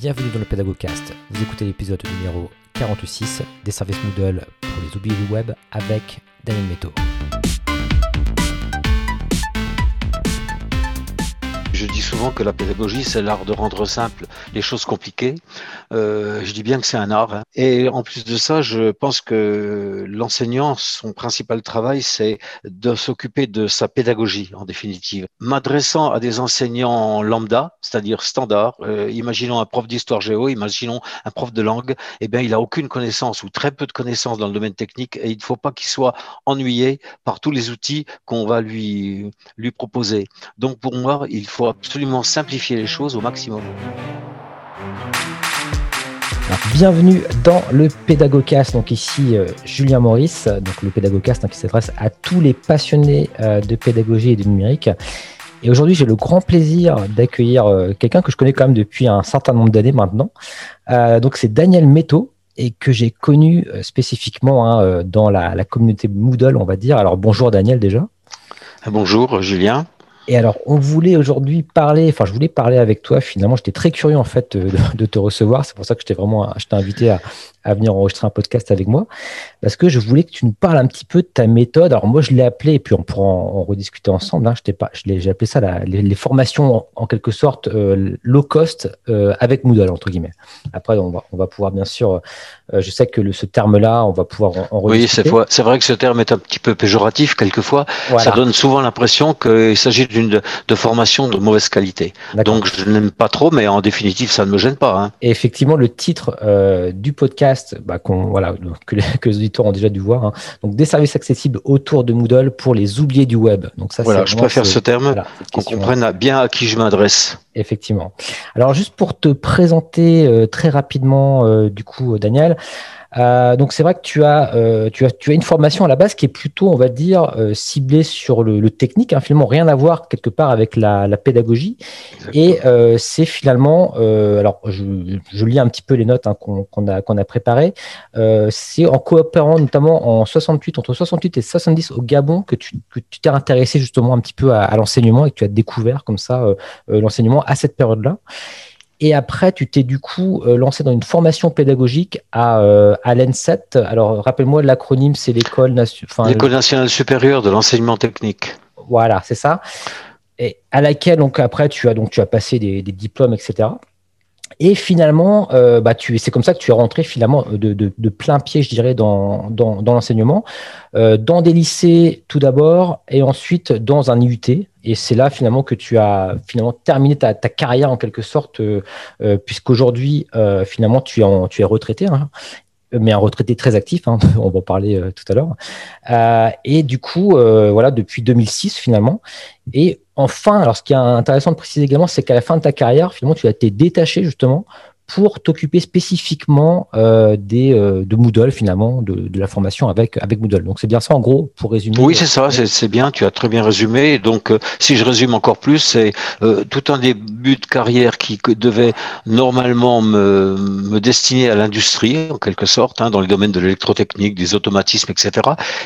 bienvenue dans le Pédagogcast. Vous écoutez l'épisode numéro 46 des services Moodle pour les oubliés du web avec Daniel Metto. Je dis souvent que la pédagogie, c'est l'art de rendre simple les choses compliquées. Euh, je dis bien que c'est un art. hein. Et en plus de ça, je pense que l'enseignant, son principal travail, c'est de s'occuper de sa pédagogie, en définitive. M'adressant à des enseignants lambda, c'est-à-dire standard, euh, imaginons un prof d'histoire géo, imaginons un prof de langue, eh bien, il a aucune connaissance ou très peu de connaissances dans le domaine technique et il ne faut pas qu'il soit ennuyé par tous les outils qu'on va lui, lui proposer. Donc, pour moi, il faut absolument simplifier les choses au maximum. Alors, bienvenue dans le Pédagogcast. Donc ici euh, Julien Maurice, donc le Pédagogcast hein, qui s'adresse à tous les passionnés euh, de pédagogie et de numérique. Et aujourd'hui, j'ai le grand plaisir d'accueillir euh, quelqu'un que je connais quand même depuis un certain nombre d'années maintenant. Euh, donc c'est Daniel Metto et que j'ai connu euh, spécifiquement hein, dans la, la communauté Moodle, on va dire. Alors bonjour Daniel déjà. Bonjour Julien. Et alors, on voulait aujourd'hui parler, enfin, je voulais parler avec toi. Finalement, j'étais très curieux en fait de, de te recevoir. C'est pour ça que je t'ai vraiment, je t'ai invité à, à, venir enregistrer un podcast avec moi, parce que je voulais que tu nous parles un petit peu de ta méthode. Alors moi, je l'ai appelé, et puis on pourra en, en rediscuter ensemble. Hein. Je pas, j'ai appelé ça la, les, les, formations en, en quelque sorte euh, low cost euh, avec Moodle entre guillemets. Après, on va, on va pouvoir bien sûr. Euh, je sais que le, ce terme-là, on va pouvoir en, en rediscuter. Oui, c'est, vrai que ce terme est un petit peu péjoratif quelquefois. Voilà. Ça donne souvent l'impression qu'il s'agit d'une de, formation de mauvaise qualité. Donc je n'aime pas trop, mais en définitive, ça ne me gêne pas. Hein. Et effectivement, le titre du podcast, bah, voilà, que, les, que, les, auditeurs ont déjà dû voir, hein. donc des services accessibles autour de Moodle pour les oubliés du web. Donc ça, voilà, je préfère ce terme, voilà, qu'on comprenne à, bien à qui je m'adresse. Effectivement. Alors juste pour te présenter euh, très rapidement, euh, du coup, Daniel. Euh, donc c'est vrai que tu as, euh, tu as, tu as une formation à la base qui est plutôt, on va dire, euh, ciblée sur le, le technique, hein, finalement rien à voir quelque part avec la, la pédagogie. Exactement. Et c'est finalement, alors je, je, lis un petit peu les notes hein, qu'on qu a, qu'on a préparées. c'est en coopérant notamment en 68, entre 68 et 70 au Gabon que tu que tu t'es intéressé justement un petit peu à, à l'enseignement et que tu as découvert comme ça l'enseignement à cette période-là. Et après, tu t'es du coup euh, lancé dans une formation pédagogique à, euh, à l'ENSET. Alors, rappelle-moi, l'acronyme, c'est l'école nationale. L'école nationale supérieure de l'enseignement technique. Voilà, c'est ça. Et à laquelle, donc, après, tu as, donc, tu as passé des, des diplômes, etc. Et finalement, euh, bah, tu, c'est comme ça que tu es rentré finalement de, de, plein pied, je dirais, dans, l'enseignement, euh, dans des lycées tout d'abord, et ensuite dans un IUT. Et c'est là finalement que tu as finalement terminé ta, carrière en quelque sorte, euh, euh puisqu'aujourd'hui euh, finalement tu es, en, tu es retraité. Hein, mais un retraité très actif, hein, on va en parler euh, tout à l'heure. Euh, et du coup, euh, voilà, depuis 2006 finalement. Et enfin, alors ce qui est intéressant de préciser également, c'est qu'à la fin de ta carrière, finalement, tu as été détaché justement pour t'occuper spécifiquement euh, des, euh, de Moodle, finalement, de, de, la formation avec, avec Moodle. Donc, c'est bien ça, en gros, pour résumer. Oui, c'est ça, c'est bien, tu as très bien résumé. Donc, euh, si je résume encore plus, c'est euh, tout un début de carrière qui devait normalement me, me destiner à l'industrie, en quelque sorte, hein, dans les domaines de l'électrotechnique, des automatismes, etc.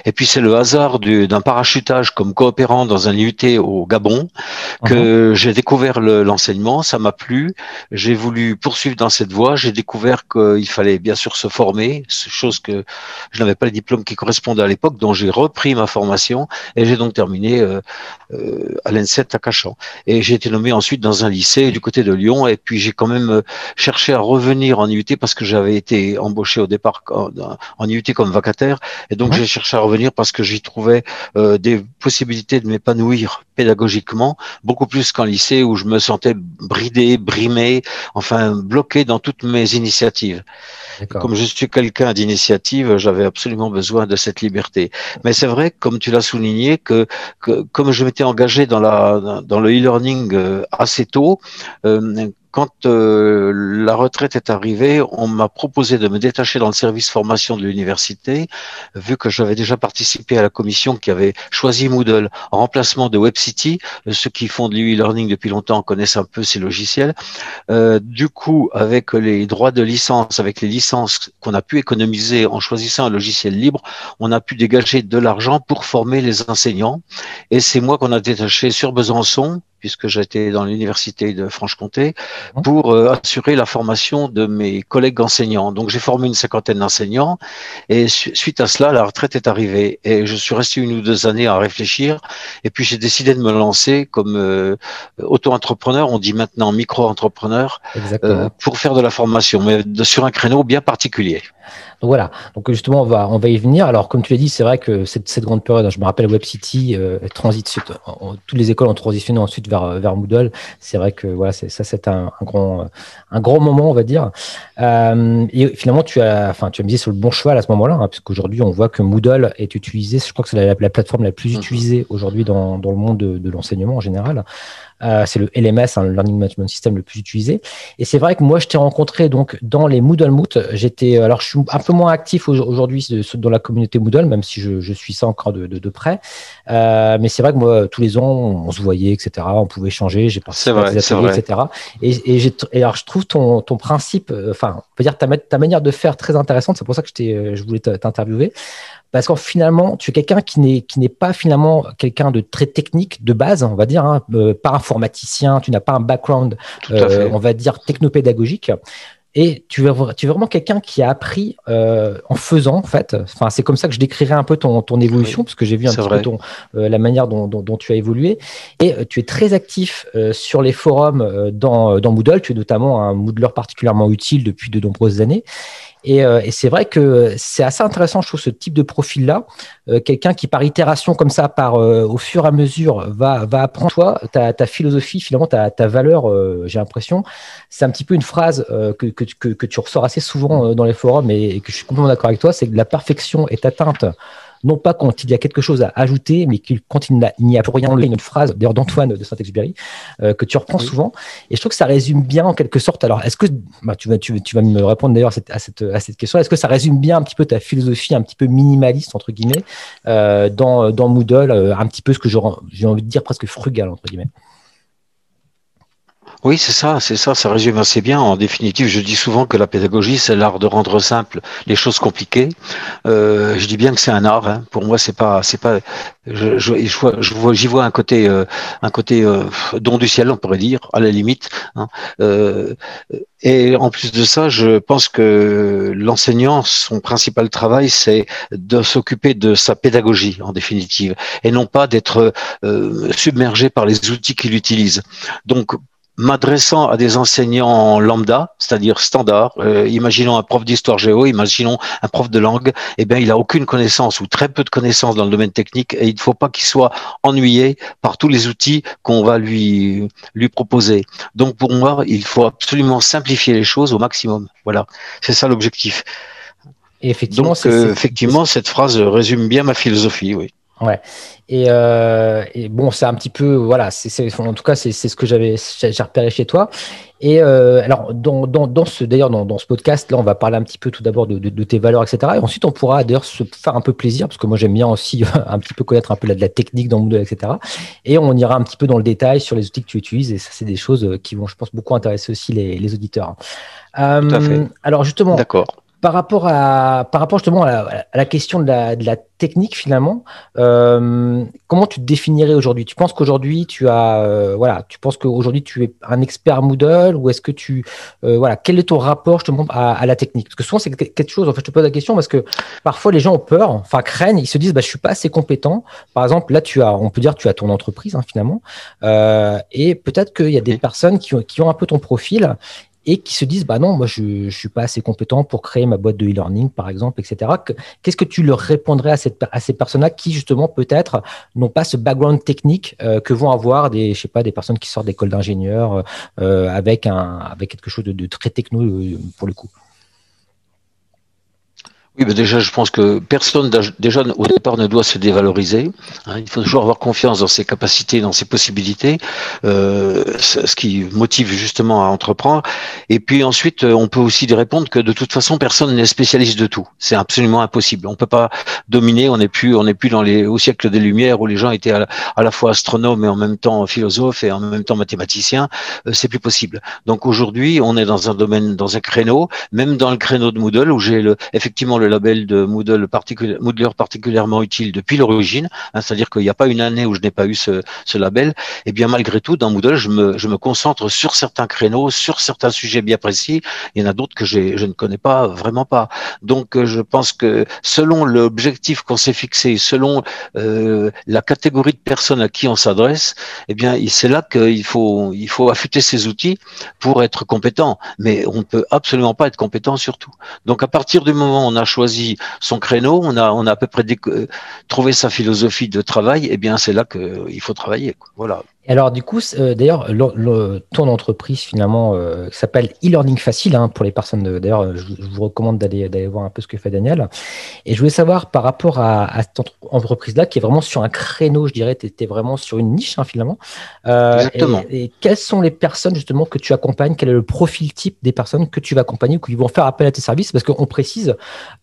Et puis, c'est le hasard d'un parachutage comme coopérant dans un IUT au Gabon que uh -huh. j'ai découvert l'enseignement, le, ça m'a plu, j'ai voulu poursuivre dans cette voie, j'ai découvert qu'il fallait bien sûr se former, chose que je n'avais pas les diplômes qui correspondaient à l'époque, donc j'ai repris ma formation et j'ai donc terminé euh, euh, à l'ENSET à Cachan. Et j'ai été nommé ensuite dans un lycée du côté de Lyon et puis j'ai quand même euh, cherché à revenir en IUT parce que j'avais été embauché au départ en, en IUT comme vacataire et donc j'ai cherché à revenir parce que j'y trouvais euh, des possibilités de m'épanouir pédagogiquement beaucoup plus qu'en lycée où je me sentais bridé, brimé, enfin bloqué dans toutes mes initiatives. Comme je suis quelqu'un d'initiative, j'avais absolument besoin de cette liberté. Mais c'est vrai, comme tu l'as souligné, que, que, comme je m'étais engagé dans la dans le e-learning euh, assez tôt, euh, quand euh, la retraite est arrivée, on m'a proposé de me détacher dans le service formation de l'université, vu que j'avais déjà participé à la commission qui avait choisi Moodle en remplacement de WebCity. Ceux qui font de l'e-learning depuis longtemps connaissent un peu ces logiciels. Euh, du coup, avec les droits de licence, avec les licences qu'on a pu économiser en choisissant un logiciel libre, on a pu dégager de l'argent pour former les enseignants. Et c'est moi qu'on a détaché sur Besançon puisque j'étais dans l'université de Franche-Comté, mmh. pour euh, assurer la formation de mes collègues enseignants. Donc j'ai formé une cinquantaine d'enseignants et suite à cela, la retraite est arrivée et je suis resté une ou deux années à réfléchir et puis j'ai décidé de me lancer comme euh, auto-entrepreneur, on dit maintenant micro-entrepreneur, euh, pour faire de la formation, mais sur un créneau bien particulier. Donc voilà. Donc justement, on va, on va y venir. Alors, comme tu l'as dit, c'est vrai que cette, cette grande période, je me rappelle Web City, euh, transit, toutes les écoles ont transitionné ensuite vers, vers Moodle. C'est vrai que voilà, ça, c'est un, un, grand, un grand moment, on va dire. Euh, et finalement, tu as, enfin, tu as misé sur le bon cheval à ce moment-là, hein, puisqu'aujourd'hui, on voit que Moodle est utilisé. Je crois que c'est la, la, plateforme la plus mmh. utilisée aujourd'hui dans, dans le monde de, de l'enseignement en général. Euh, c'est le LMS, hein, le Learning Management System le plus utilisé. Et c'est vrai que moi, je t'ai rencontré donc dans les Moodle Moot. J'étais, alors je suis un peu moins actif aujourd'hui dans la communauté Moodle, même si je, je suis ça encore de, de, de près. Euh, mais c'est vrai que moi, tous les ans, on se voyait, etc. On pouvait changer. J'ai participé à des ateliers, etc. Et, et, et, alors, je trouve ton, ton principe, euh, enfin, on peut dire ta, ta manière de faire très intéressante. C'est pour ça que je, euh, je voulais t'interviewer parce qu'en finalement, tu es quelqu'un qui n'est qui n'est pas finalement quelqu'un de très technique de base, on va dire, hein, euh, pas informaticien, tu n'as pas un background, euh, on va dire technopédagogique. Et tu es, tu es vraiment quelqu'un qui a appris euh, en faisant, en fait. Enfin, c'est comme ça que je décrirais un peu ton, ton évolution, parce que j'ai vu un petit peu ton, euh, la manière dont, dont, dont, tu as évolué. Et euh, tu es très actif sur les forums dans, dans Moodle. Tu es notamment un Moodler particulièrement utile depuis de nombreuses années. Et, euh, et c'est vrai que c'est assez intéressant, je trouve, ce type de profil-là. Euh, quelqu'un qui, par itération comme ça, par euh, au fur et à mesure, va, va apprendre toi, ta, ta philosophie, finalement, ta, ta valeur, j'ai l'impression. C'est un petit peu une phrase que, que, que, que, tu ressors assez souvent dans les forums et, et que je suis complètement d'accord avec toi, c'est que la perfection est atteinte non pas quand il y a quelque chose à ajouter, mais quand il n'y a, plus rien, une phrase d'ailleurs d'Antoine de Saint-Exupéry euh, que tu reprends souvent. Et je trouve que ça résume bien en quelque sorte. Alors, est-ce que bah, tu, vas, tu, tu, vas me répondre d'ailleurs à cette, à cette, question Est-ce que ça résume bien un petit peu ta philosophie, un petit peu minimaliste entre guillemets, euh, dans, dans Moodle, euh, un petit peu ce que j'ai envie de dire presque frugal entre guillemets? Oui, c'est ça, c'est ça, ça résume assez bien. En définitive, je dis souvent que la pédagogie, c'est l'art de rendre simple les choses compliquées. Euh, je dis bien que c'est un art. Hein. Pour moi, c'est pas, c'est pas. Je, vois, j'y vois un côté, euh, un côté euh, don du ciel, on pourrait dire, à la limite. Hein. Et en plus de ça, je pense que l'enseignant, son principal travail, c'est de s'occuper de sa pédagogie, en définitive, et non pas d'être submergé par les outils qu'il utilise. Donc, m'adressant à des enseignants lambda, c'est-à-dire standard, euh, imaginons un prof d'histoire géo, imaginons un prof de langue, eh bien, il a aucune connaissance ou très peu de connaissances dans le domaine technique et il ne faut pas qu'il soit ennuyé par tous les outils qu'on va lui, lui proposer. Donc, pour moi, il faut absolument simplifier les choses au maximum. Voilà. C'est ça l'objectif. Effectivement, Donc, euh, effectivement, cette phrase résume bien ma philosophie, oui. Ouais. Et, euh, et, bon, c'est un petit peu, voilà, c'est, en tout cas, c'est, ce que j'avais, j'ai repéré chez toi. Et euh, alors, dans, dans, dans ce, d'ailleurs, dans, dans, ce podcast, là, on va parler un petit peu tout d'abord de, de, de, tes valeurs, etc. Et ensuite, on pourra d'ailleurs se faire un peu plaisir, parce que moi, j'aime bien aussi un petit peu connaître un peu la, de la technique dans Moodle, etc. Et on ira un petit peu dans le détail sur les outils que tu utilises. Et ça, c'est des choses qui vont, je pense, beaucoup intéresser aussi les, les auditeurs. Euh, tout à fait. Euh, alors, justement. D'accord par rapport à par rapport justement à la, question de la, de la, technique finalement, euh, comment tu te définirais aujourd'hui? Tu penses qu'aujourd'hui tu as euh, voilà, tu penses qu'aujourd'hui tu es un expert Moodle ou est-ce que tu euh, voilà, quel est ton rapport justement à, à la technique? Parce que souvent c'est quelque chose. En fait, je te pose la question parce que parfois les gens ont peur, enfin craignent, ils se disent bah je suis pas assez compétent. Par exemple, là tu as, on peut dire tu as ton entreprise hein, finalement, et peut-être qu'il y a des personnes qui ont, qui ont un peu ton profil et qui se disent bah non moi je ne suis pas assez compétent pour créer ma boîte de e-learning par exemple etc qu'est-ce que tu leur répondrais à, cette, à ces personnes-là qui justement peut-être n'ont pas ce background technique euh, que vont avoir des je sais pas des personnes qui sortent d'école d'ingénieurs euh, avec un avec quelque chose de, très techno euh, pour le coup? Oui, mais déjà, je pense que personne, déjà, au départ, ne doit se dévaloriser. Hein. il faut toujours avoir confiance dans ses capacités, dans ses possibilités, euh, ce qui motive justement à entreprendre. Et puis ensuite, on peut aussi répondre que de toute façon, personne n'est spécialiste de tout. C'est absolument impossible. On peut pas dominer. On n'est plus, on n'est plus dans les au siècle des Lumières où les gens étaient à la, fois astronomes et en même temps philosophes et en même temps mathématiciens. Euh, c'est plus possible. Donc aujourd'hui, on est dans un domaine, dans un créneau, même dans le créneau de Moodle où j'ai le, effectivement le label de Moodle Moodler particulièrement utile depuis l'origine, hein, c'est-à-dire qu'il n'y a pas une année où je n'ai pas eu ce, label, et eh bien malgré tout, dans Moodle, je me, concentre sur certains créneaux, sur certains sujets bien précis. Il y en a d'autres que je ne connais pas, vraiment pas. Donc, euh, je pense que selon l'objectif qu'on s'est fixé, selon euh, la catégorie de personnes à qui on s'adresse, eh bien, c'est là qu'il faut, faut affûter ses outils pour être compétent. Mais on ne peut absolument pas être compétent sur tout. Donc, à partir du moment où on a choisi son créneau, on a, on a à peu près euh, trouvé sa philosophie de travail, eh bien, c'est là qu'il faut travailler. Voilà alors du coup, euh, d'ailleurs, ton entreprise finalement euh, s'appelle e-learning facile hein, pour les personnes. D'ailleurs, je, vous recommande d'aller d'aller voir un peu ce que fait Daniel. Et je voulais savoir par rapport à, cette entreprise-là, qui est vraiment sur un créneau, je dirais, tu étais vraiment sur une niche hein, finalement. Euh, Exactement. Et, quelles sont les personnes justement que tu accompagnes? Quel est le profil type des personnes que tu vas accompagner ou qui vont faire appel à tes services? Parce qu'on précise,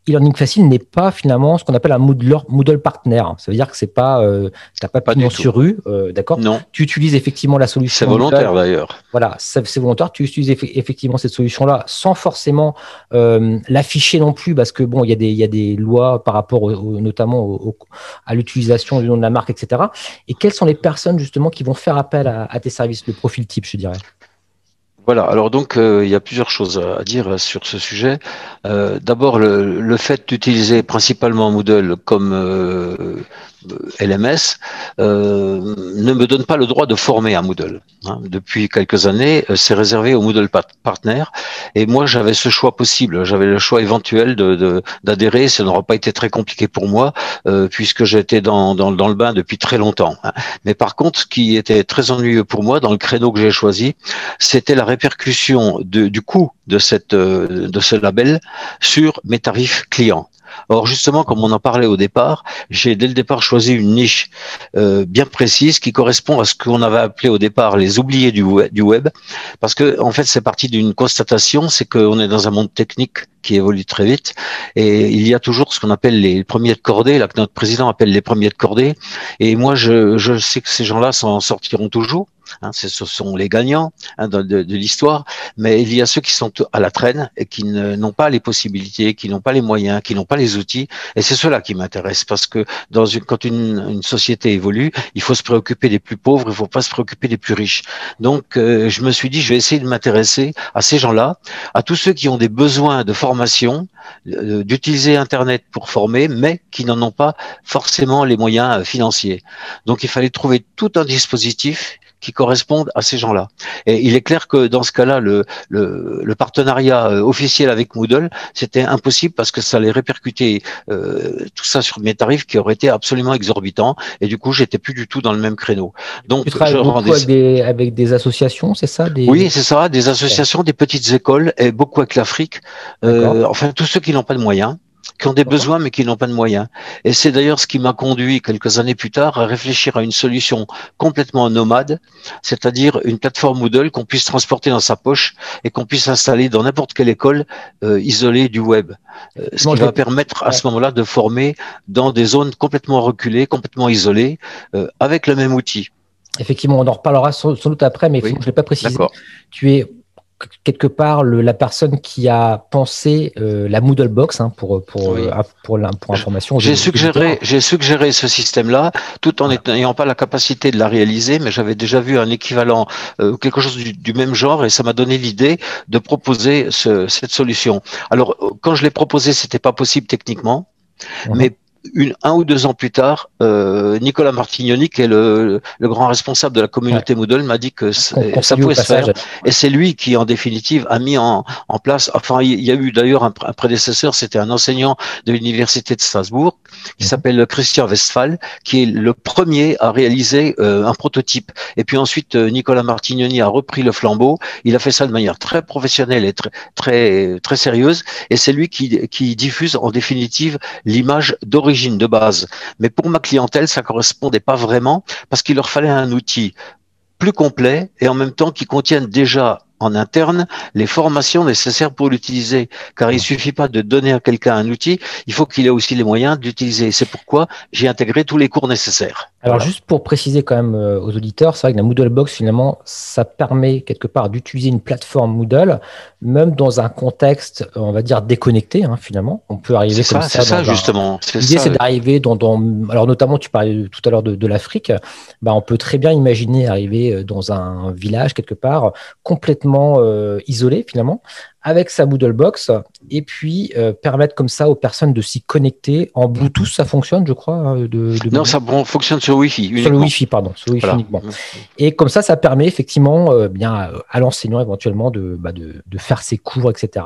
e-learning facile n'est pas finalement ce qu'on appelle un Moodle, Moodle partner. Ça veut dire que c'est pas, euh, t'as pas, pas pignon sur rue, d'accord? Non utilises effectivement la solution. C'est volontaire d'ailleurs. Voilà, c'est volontaire. Tu utilises effectivement cette solution-là sans forcément euh, l'afficher non plus, parce que bon, il y, a des, y a des lois par rapport notamment à l'utilisation du nom de la marque, etc. Et quelles sont les personnes justement qui vont faire appel à, tes services, le profil type, je dirais? Voilà, alors donc euh, il y a plusieurs choses à dire sur ce sujet. Euh, d'abord, le, le, fait d'utiliser principalement Moodle comme LMS euh, ne me donne pas le droit de former un Moodle. Hein. Depuis quelques années, euh, c'est réservé aux Moodle Partner. Et moi, j'avais ce choix possible. J'avais le choix éventuel d'adhérer. Ça n'aura pas été très compliqué pour moi, euh, puisque j'étais dans, dans, le bain depuis très longtemps. Hein. Mais par contre, ce qui était très ennuyeux pour moi dans le créneau que j'ai choisi, c'était la répercussion du coût de ce label sur mes tarifs clients. Or, justement, comme on en parlait au départ, j'ai dès le départ choisi une niche euh, bien précise qui correspond à ce qu'on avait appelé au départ les oubliés du web, parce que en fait, c'est parti d'une constatation, c'est qu'on est dans un monde technique qui évolue très vite, et il y a toujours ce qu'on appelle les premiers de cordée, là que notre président appelle les premiers de cordée, et moi, je, je sais que ces gens-là s'en sortiront toujours Hein, ce sont les gagnants hein, de, de, de l'histoire, mais il y a ceux qui sont à la traîne et qui n'ont pas les possibilités, qui n'ont pas les moyens, qui n'ont pas les outils. Et c'est cela qui m'intéresse parce que dans une, quand une, une, société évolue, il faut se préoccuper des plus pauvres, il ne faut pas se préoccuper des plus riches. Donc, euh, je me suis dit, je vais essayer de m'intéresser à ces gens-là, à tous ceux qui ont des besoins de formation, euh, d'utiliser Internet pour former, mais qui n'en ont pas forcément les moyens euh, financiers. Donc, il fallait trouver tout un dispositif qui correspondent à ces gens-là. Et il est clair que dans ce cas-là, le, le, le, partenariat euh, officiel avec Moodle, c'était impossible parce que ça allait répercuter euh, tout ça sur mes tarifs qui auraient été absolument exorbitants. Et du coup, j'étais plus du tout dans le même créneau. Donc, tu avec, des, avec des associations, c'est ça des... Oui, c'est ça, des associations, des petites écoles et beaucoup avec l'Afrique. Euh, enfin, tous ceux qui n'ont pas de moyens qui ont des besoins mais qui n'ont pas de moyens. Et c'est d'ailleurs ce qui m'a conduit quelques années plus tard à réfléchir à une solution complètement nomade, c'est-à-dire une plateforme Moodle qu'on puisse transporter dans sa poche et qu'on puisse installer dans n'importe quelle école euh, isolée du web. Euh, ce qui va permettre à ce moment-là de former dans des zones complètement reculées, complètement isolées, euh, avec le même outil. Effectivement, on en reparlera sans, doute après, mais je ne l'ai pas précisé. Tu es quelque part le, la personne qui a pensé euh, la Moodle Box hein, pour pour, euh, pour, pour information. J'ai suggéré j'ai suggéré ce système-là tout en n'ayant pas la capacité de la réaliser, mais j'avais déjà vu un équivalent euh, quelque chose du, du, même genre et ça m'a donné l'idée de proposer ce, cette solution. Alors quand je l'ai proposé, c'était pas possible techniquement, mhm. mais une, un ou deux ans plus tard, euh, Nicolas Martignoni, qui est le, le, grand responsable de la communauté Moodle, m'a dit que ça pouvait se faire. Et c'est lui qui, en définitive, a mis en, en place. Enfin, il y a eu d'ailleurs un, un, prédécesseur, c'était un enseignant de l'université de Strasbourg, qui s'appelle Christian Westphal, qui est le premier à réaliser euh, un prototype. Et puis ensuite, euh, Nicolas Martignoni a repris le flambeau. Il a fait ça de manière très professionnelle et très très très sérieuse. Et c'est lui qui, qui diffuse en définitive l'image d'origine de base. Mais pour ma clientèle, ça correspondait pas vraiment parce qu'il leur fallait un outil plus complet et en même temps qui contienne déjà en interne les formations nécessaires pour l'utiliser. Car il suffit pas de donner à quelqu'un un outil, il faut qu'il ait aussi les moyens d'utiliser. C'est pourquoi j'ai intégré tous les cours nécessaires. Alors juste pour préciser quand même euh, aux auditeurs, c'est vrai que la Moodle Box finalement, ça permet quelque part d'utiliser une plateforme Moodle, même dans un contexte, on va dire déconnecté hein, finalement. On peut arriver comme ça. C'est ça, justement. L'idée c'est d'arriver dans, dans, alors notamment tu parlais tout à l'heure de, de l'Afrique, bah, on peut très bien imaginer arriver euh, dans un village quelque part complètement euh, isolé finalement, avec sa Moodle Box et puis euh, permettre comme ça aux personnes de s'y connecter en Bluetooth. Ça fonctionne, je crois. Hein, de, non, ça fonctionne sur Wi-Fi. Sur le Wi-Fi, pardon. Sur Wi-Fi uniquement. Et comme ça, ça permet effectivement euh, bien à l'enseignant éventuellement de, bah, de, de, faire ses cours, etc.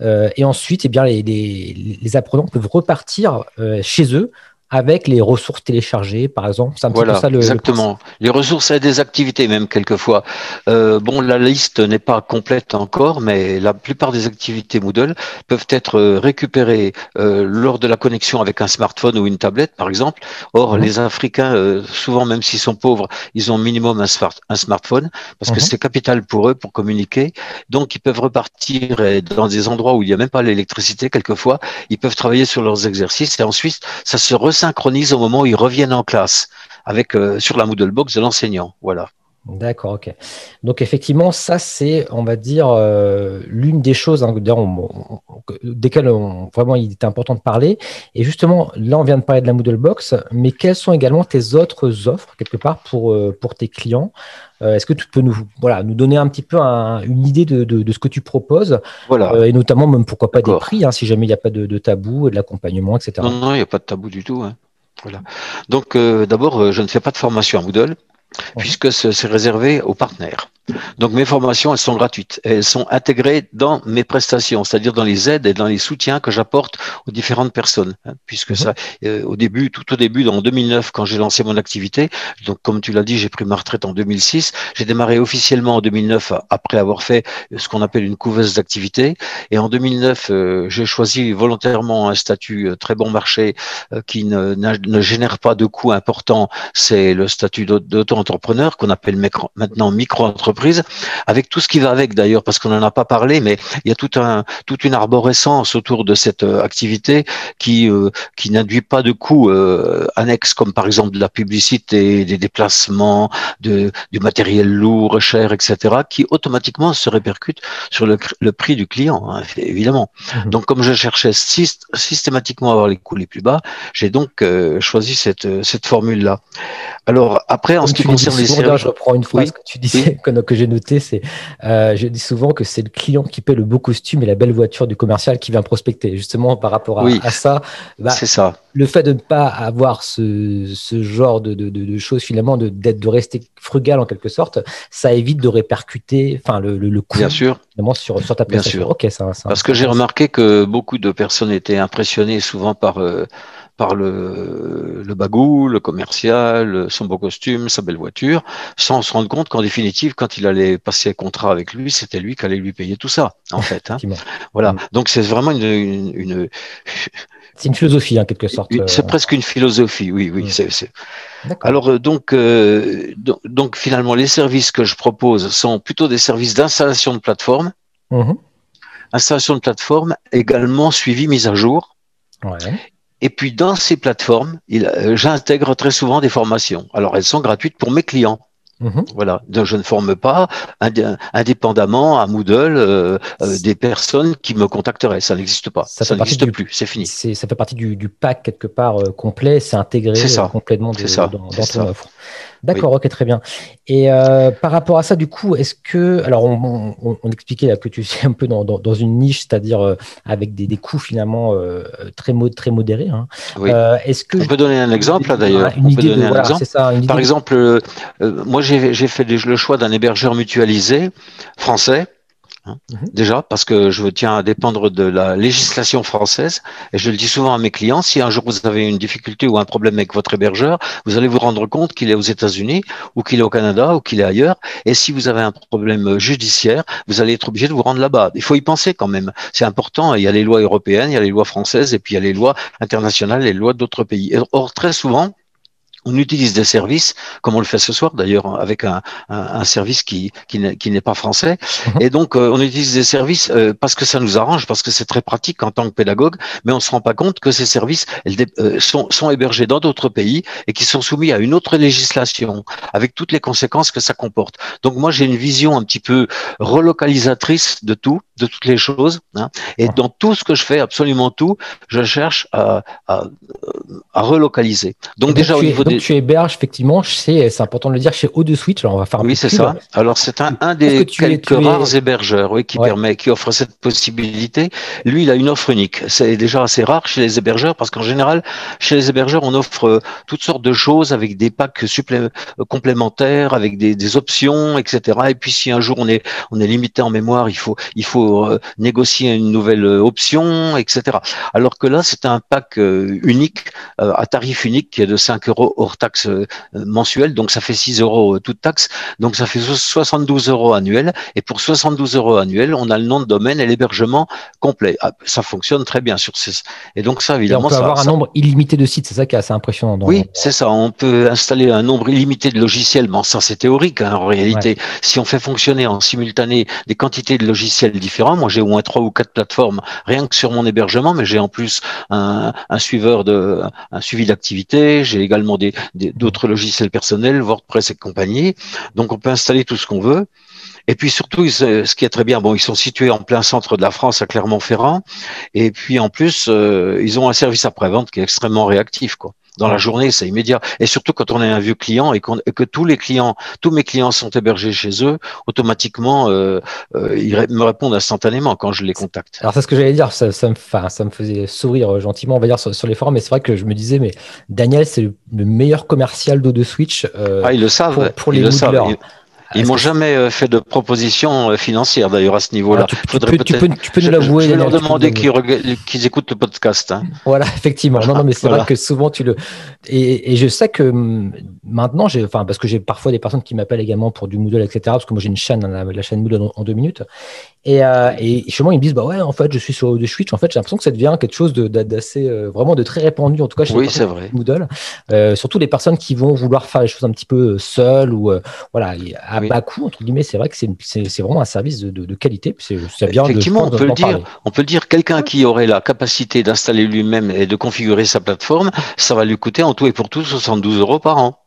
Euh, et ensuite, eh bien, les, les, les, apprenants peuvent repartir chez eux avec les ressources téléchargées, par exemple. C'est un voilà, peu ça le. Exactement. les ressources et des activités, même quelquefois. Euh, bon, la liste n'est pas complète encore, mais la plupart des activités Moodle peuvent être euh, récupérées euh, lors de la connexion avec un smartphone ou une tablette, par exemple. Or, mhm. les Africains, euh, souvent, même s'ils sont pauvres, ils ont minimum un, smart, un smartphone parce que mhm. c'est capital pour eux pour communiquer. Donc, ils peuvent repartir dans des endroits où il n'y a même pas l'électricité. Quelquefois, ils peuvent travailler sur leurs exercices et ensuite, ça se synchronise au moment où ils reviennent en classe avec euh, sur la Moodle Box de l'enseignant. Voilà. D'accord, ok. Donc effectivement, ça c'est, on va dire, euh, l'une des choses hein, desquelles vraiment il est important de parler. Et justement, là on vient de parler de la Moodle Box, mais quelles sont également tes autres offres quelque part pour, euh, pour tes clients? Est-ce que tu peux nous, voilà, nous donner un petit peu une idée de, de, ce que tu proposes? Voilà. Et notamment même pourquoi pas des prix, hein, si jamais il n'y a pas de, de tabou, de l'accompagnement, etc. Non, non, il n'y a pas de tabou du tout. Hein. Voilà. Donc euh, d'abord, euh, je ne fais pas de formation à Moodle puisque c'est réservé aux partenaires. Donc mes formations, elles sont gratuites. elles sont intégrées dans mes prestations, c'est-à-dire dans les aides et dans les soutiens que j'apporte aux différentes personnes. Hein, puisque mhm. ça, euh, au début, tout au début, en 2009, quand j'ai lancé mon activité, donc comme tu l'as dit, j'ai pris ma retraite en 2006. J'ai démarré officiellement en 2009 après avoir fait ce qu'on appelle une couveuse d'activité. Et en 2009, euh, j'ai choisi volontairement un statut euh, très bon marché qui ne, ne, génère pas de coûts importants. C'est le statut d'auto-entrepreneur qu'on appelle maintenant micro-entrepreneur avec tout ce qui va avec d'ailleurs, parce qu'on n'en a pas parlé, mais il y a tout un, toute une arborescence autour de cette euh, activité qui, euh, qui n'induit pas de coûts euh, annexes, comme par exemple de la publicité, des déplacements, de, du matériel lourd, cher, etc., qui automatiquement se répercutent sur le, le prix du client, hein, évidemment. Mhm. Donc, comme je cherchais systématiquement à avoir les coûts les plus bas, j'ai donc choisi cette, cette formule-là. Alors, après, en ce qui concerne les services... Je reprends une phrase que tu disais, que j'ai noté, c'est euh, je dis souvent que c'est le client qui paie le beau costume et la belle voiture du commercial qui vient prospecter. Justement, par rapport à, ça, bah, c'est ça. Le fait de ne pas avoir ce, ce genre de, de, de, choses finalement, de, de rester frugal en quelque sorte, ça évite de répercuter, enfin le, le, coût Bien sûr. sur, sur ta. Bien sûr. Ok, ça, ça Parce que j'ai remarqué que beaucoup de personnes étaient impressionnées souvent par euh, par le, le bagou, le commercial, son beau costume, sa belle voiture, sans se rendre compte qu'en définitive, quand il allait passer un contrat avec lui, c'était lui qui allait lui payer tout ça, en fait. Hein. voilà. Mm. Donc c'est vraiment une, une, c'est une philosophie en quelque sorte. C'est euh. presque une philosophie, oui, oui. Mm. Alors euh, donc, euh, donc, finalement, les services que je propose sont plutôt des services d'installation de plateforme, mm-hmm. installation de plateforme également suivi mise à jour. Ouais. Et puis dans ces plateformes, euh, j'intègre très souvent des formations. Alors elles sont gratuites pour mes clients. Mhm. Voilà, donc je ne forme pas indépendamment à Moodle euh, euh, des personnes qui me contacteraient. Ça n'existe pas. Ça, n'existe plus. C'est fini. Ça fait partie du, pack quelque part complet. C'est intégré complètement dans, dans ton offre. D'accord, ok, très bien. Et euh, par rapport à ça, du coup, est-ce que, alors on, expliquait là que tu es un peu dans, une niche, c'est-à-dire euh, avec des, coûts finalement euh, très, très modérés. Hein. Oui. est-ce que on peut donner un exemple d'ailleurs. Une idée de, voilà, ça, Par exemple, moi j'ai fait le choix d'un hébergeur mutualisé français Hein. Mhm. Déjà, parce que je tiens à dépendre de la législation française. Et je le dis souvent à mes clients, si un jour vous avez une difficulté ou un problème avec votre hébergeur, vous allez vous rendre compte qu'il est aux États-Unis ou qu'il est au Canada ou qu'il est ailleurs. Et si vous avez un problème judiciaire, vous allez être obligé de vous rendre là-bas. Il faut y penser quand même. C'est important. Il y a les lois européennes, il y a les lois françaises et puis il y a les lois internationales, les lois d'autres pays. Or, très souvent, on utilise des services, comme on le fait ce soir d'ailleurs, avec un, un, service qui, qui n'est pas français. Mhm. Et donc, euh, on utilise des services euh, parce que ça nous arrange, parce que c'est très pratique en tant que pédagogue, mais on ne se rend pas compte que ces services euh, sont, sont hébergés dans d'autres pays et qui sont soumis à une autre législation, avec toutes les conséquences que ça comporte. Donc, moi, j'ai une vision un petit peu relocalisatrice de tout, de toutes les choses. Hein, et dans tout ce que je fais, absolument tout, je cherche à, à, à relocaliser. Donc, déjà, au niveau donc tu héberges effectivement c'est important de le dire, chez O2 Switch. Alors on va faire un oui, c'est ça. Alors c'est un, un des quelques rares hébergeurs oui, qui permet, qui offre cette possibilité. Lui, il a une offre unique. C'est déjà assez rare chez les hébergeurs parce qu'en général, chez les hébergeurs, on offre euh, toutes sortes de choses avec des packs euh, complémentaires, avec des, des, options, etc. Et puis si un jour on est on est limité en mémoire, il faut il faut euh, négocier une nouvelle option, etc. Alors que là, c'est un pack unique à tarif unique qui est de 5 euros hors taxe euh, mensuelle, donc ça fait 6 euros euh, toute taxe, donc ça fait 72 euros annuels. Et pour 72 euros annuels, on a le nom de domaine et l'hébergement complet. Ah, ça fonctionne très bien sur ces. Et donc ça, évidemment, on peut avoir un nombre illimité de sites. C'est ça qui est assez impressionnant. Oui, c'est ça. On peut installer un nombre illimité de logiciels. Bon, ça c'est théorique hein, en réalité. Si on fait fonctionner en simultané des quantités de logiciels différents, moi j'ai au moins trois ou quatre plateformes rien que sur mon hébergement, mais j'ai en plus un, un suiveur de un suivi d'activité. J'ai également des, d'autres logiciels personnels, WordPress et compagnie. Donc on peut installer tout ce qu'on veut. Et puis surtout, ce qui est très bien, bon, ils sont situés en plein centre de la France, à Clermont-Ferrand. Et puis en plus, euh, ils ont un service après-vente qui est extrêmement réactif, quoi dans la journée, c'est immédiat. Et surtout quand on est un vieux client et, que tous les clients, tous mes clients sont hébergés chez eux, automatiquement, euh, euh, ils me répondent instantanément quand je les contacte. Alors c'est ce que j'allais dire, ça, ça, me, ça me faisait sourire euh, gentiment, on va dire sur, les forums, mais c'est vrai que je me disais, mais Daniel, c'est le, meilleur commercial d'eau de Switch. ah, ils le savent. Pour, les moodlers. Ils m'ont jamais euh, fait de proposition euh, financière d'ailleurs à ce niveau-là. Ah, tu, peux, tu, peux, tu, peux, nous l'avouer. Je vais leur demander qu'ils écoutent le podcast. Hein. Voilà, effectivement. Non, non, mais c'est vrai que souvent tu le. Et, et je sais que hum, maintenant, enfin, parce que j'ai parfois des personnes qui m'appellent également pour du Moodle, etc. Parce que moi j'ai une chaîne, la, la chaîne Moodle en, deux minutes. Et, euh, et moi, ils me disent, bah ouais, en fait, je suis sur de Switch. En fait, j'ai l'impression que ça devient quelque chose d'assez, euh, vraiment de très répandu, en tout cas chez oui, les vrai. Moodle. Euh, surtout les personnes qui vont vouloir faire les choses un petit peu seules ou, voilà, à bas coût, entre guillemets. C'est vrai que c'est vraiment un service de, de, de qualité. C'est bien Effectivement, on peut le dire. On peut le dire. Quelqu'un qui aurait la capacité d'installer lui-même et de configurer sa plateforme, ça va lui coûter en tout et pour tout 72 euros par an.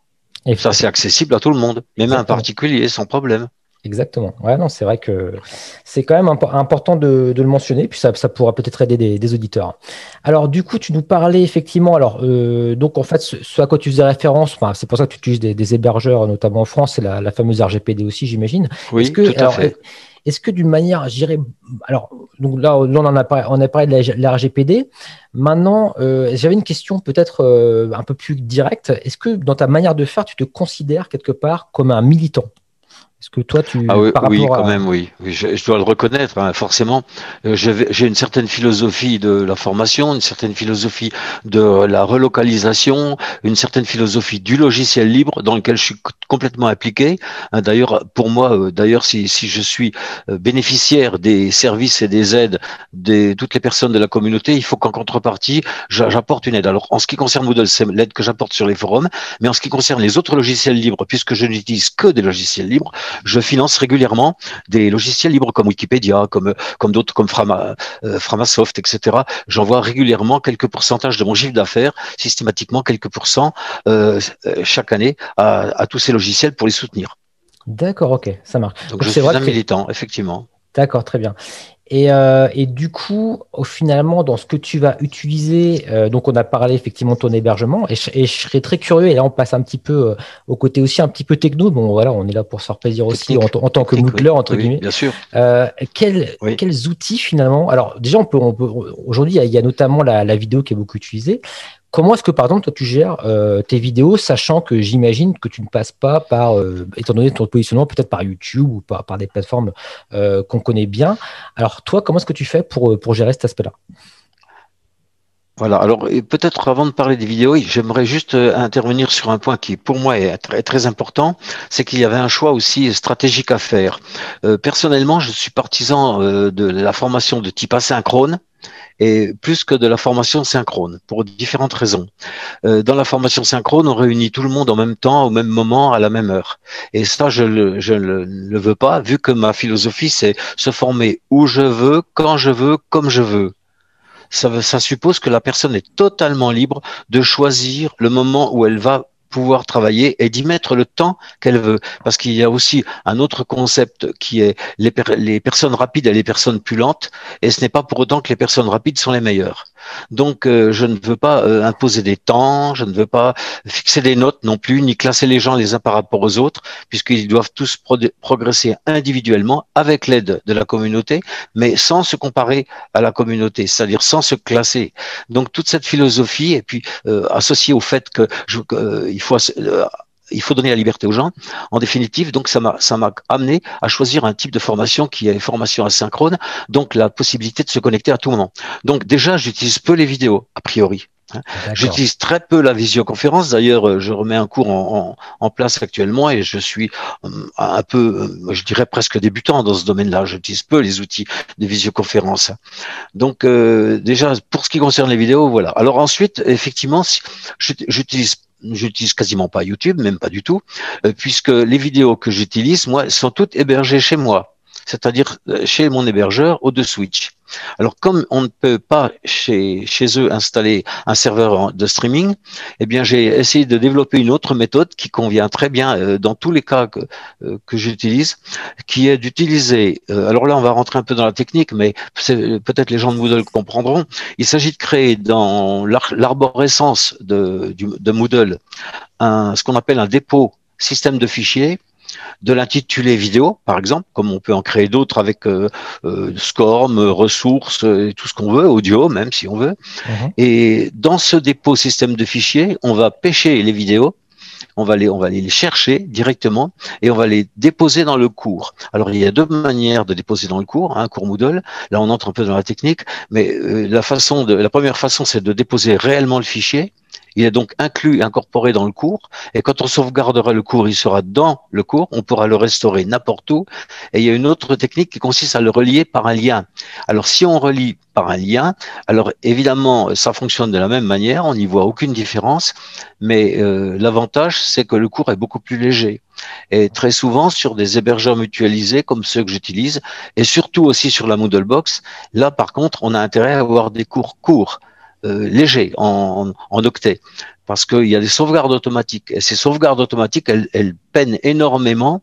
Et ça, c'est accessible à tout le monde, même à un particulier, sans problème. Exactement. Ouais, non, c'est vrai que c'est quand même important de, le mentionner, puis ça, ça pourra peut-être aider des, auditeurs. Alors, du coup, tu nous parlais effectivement, alors, euh, donc en fait, ce, à quoi tu faisais référence, c'est pour ça que tu utilises des, hébergeurs, notamment en France, c'est la, fameuse RGPD aussi, j'imagine. Oui, que, tout à fait. Est-ce que d'une manière, j'irais, alors, donc là, on en a parlé, on a parlé de la, RGPD. Maintenant, euh, j'avais une question peut-être euh, un peu plus directe. Est-ce que dans ta manière de faire, tu te considères quelque part comme un militant? Est-ce que toi, tu. Ah oui, oui quand même, oui. Je, dois le reconnaître, hein, forcément. Euh, j'ai une certaine philosophie de la formation, une certaine philosophie de la relocalisation, une certaine philosophie du logiciel libre dans lequel je suis complètement appliqué. Hein, d'ailleurs, pour moi, euh, d'ailleurs, si, si je suis euh, bénéficiaire des services et des aides de toutes les personnes de la communauté, il faut qu'en contrepartie, j'apporte une aide. Alors, en ce qui concerne Moodle, c'est l'aide que j'apporte sur les forums, mais en ce qui concerne les autres logiciels libres, puisque je n'utilise que des logiciels libres, je finance régulièrement des logiciels libres comme Wikipédia, comme comme d'autres, comme Frama, euh, Framasoft, etc. J'envoie régulièrement quelques pourcentages de mon chiffre d'affaires, systématiquement quelques pourcents euh, euh, chaque année à, à, tous ces logiciels pour les soutenir. D'accord, ok, ça marche. Donc, je suis un militant, effectivement. D'accord, très bien. Et, euh, et, du coup, finalement, dans ce que tu vas utiliser, euh, donc on a parlé effectivement de ton hébergement, et je, et je, serais très curieux, et là on passe un petit peu euh, au côté aussi un petit peu techno, bon voilà, on est là pour se faire plaisir aussi en, tant que Moodler, entre guillemets. Bien sûr. Quels, quels outils finalement? Alors déjà, on peut, on peut aujourd'hui, il y, a notamment la, la, vidéo qui est beaucoup utilisée. Comment est-ce que, par exemple, toi, tu gères euh, tes vidéos, sachant que j'imagine que tu ne passes pas par, euh, étant donné ton positionnement, peut-être par YouTube ou par, des plateformes euh, qu'on connaît bien. Alors, toi, comment est-ce que tu fais pour, gérer cet aspect-là? Voilà, alors peut-être avant de parler des vidéos, j'aimerais juste intervenir sur un point qui pour moi est très important, c'est qu'il y avait un choix aussi stratégique à faire. personnellement, je suis partisan de la formation de type asynchrone, et plus que de la formation synchrone pour différentes raisons. Euh, dans la formation synchrone, on réunit tout le monde en même temps, au même moment, à la même heure. Et ça, je ne le, veux pas, vu que ma philosophie, c'est se former où je veux, quand je veux, comme je veux. Ça suppose que la personne est totalement libre de choisir le moment où elle va pouvoir travailler et d'y mettre le temps qu'elle veut. Parce qu'il y a aussi un autre concept qui est les, les personnes rapides et les personnes pulantes, et ce n'est pas pour autant que les personnes rapides sont les meilleures. Donc, euh, je ne veux pas euh, imposer des temps, je ne veux pas fixer des notes non plus, ni classer les gens les uns par rapport aux autres, puisqu'ils doivent tous progresser individuellement avec l'aide de la communauté, mais sans se comparer à la communauté, c'est-à-dire sans se classer. Donc, toute cette philosophie, et puis euh, associée au fait que je, il faut il faut donner la liberté aux gens. En définitive, donc ça m'a ça m'a amené à choisir un type de formation qui est formation asynchrone, donc la possibilité de se connecter à tout moment. Donc déjà, j'utilise peu les vidéos a priori. Hein. J'utilise très peu la visioconférence. D'ailleurs, euh, je remets un cours en, en, place actuellement et je suis euh, un peu, euh, je dirais presque débutant dans ce domaine-là. J'utilise peu les outils de visioconférence. Donc, déjà, pour ce qui concerne les vidéos, voilà. Alors ensuite, effectivement, j'utilise j'utilise quasiment pas YouTube, même pas du tout, euh, puisque les vidéos que j'utilise, moi, sont toutes hébergées chez moi, c'est-à-dire euh, chez mon hébergeur au de Switch. Alors, comme on ne peut pas chez, eux installer un serveur de streaming, eh j'ai essayé de développer une autre méthode qui convient très bien euh, dans tous les cas que, euh, j'utilise, qui est d'utiliser. Alors là, on va rentrer un peu dans la technique, mais peut-être les gens de Moodle comprendront. Il s'agit de créer dans l'arborescence de, Moodle ce qu'on appelle un dépôt système de fichiers de l'intitulé vidéo, par exemple, comme on peut en créer d'autres avec euh, euh SCORM, ressources euh, et tout ce qu'on veut, audio même si on veut. Mhm. Et dans ce dépôt système de fichiers, on va pêcher les vidéos on va les, on va les chercher directement et on va les déposer dans le cours. Alors il y a deux manières de déposer dans le cours, un hein, cours Moodle. Là on entre un peu dans la technique, mais euh, la façon de, la première façon c'est de déposer réellement le fichier il est donc inclus, incorporé dans le cours. Et quand on sauvegardera le cours, il sera dans le cours. On pourra le restaurer n'importe où. Et il y a une autre technique qui consiste à le relier par un lien. Alors, si on relie par un lien, alors évidemment, ça fonctionne de la même manière. On n'y voit aucune différence. Mais euh, l'avantage, c'est que le cours est beaucoup plus léger. Et très souvent sur des hébergeurs mutualisés comme ceux que j'utilise, et surtout aussi sur la Moodle Box, là par contre, on a intérêt à avoir des cours courts euh, léger en, en, octet parce qu'il y a des sauvegardes automatiques et ces sauvegardes automatiques elles, elles peinent énormément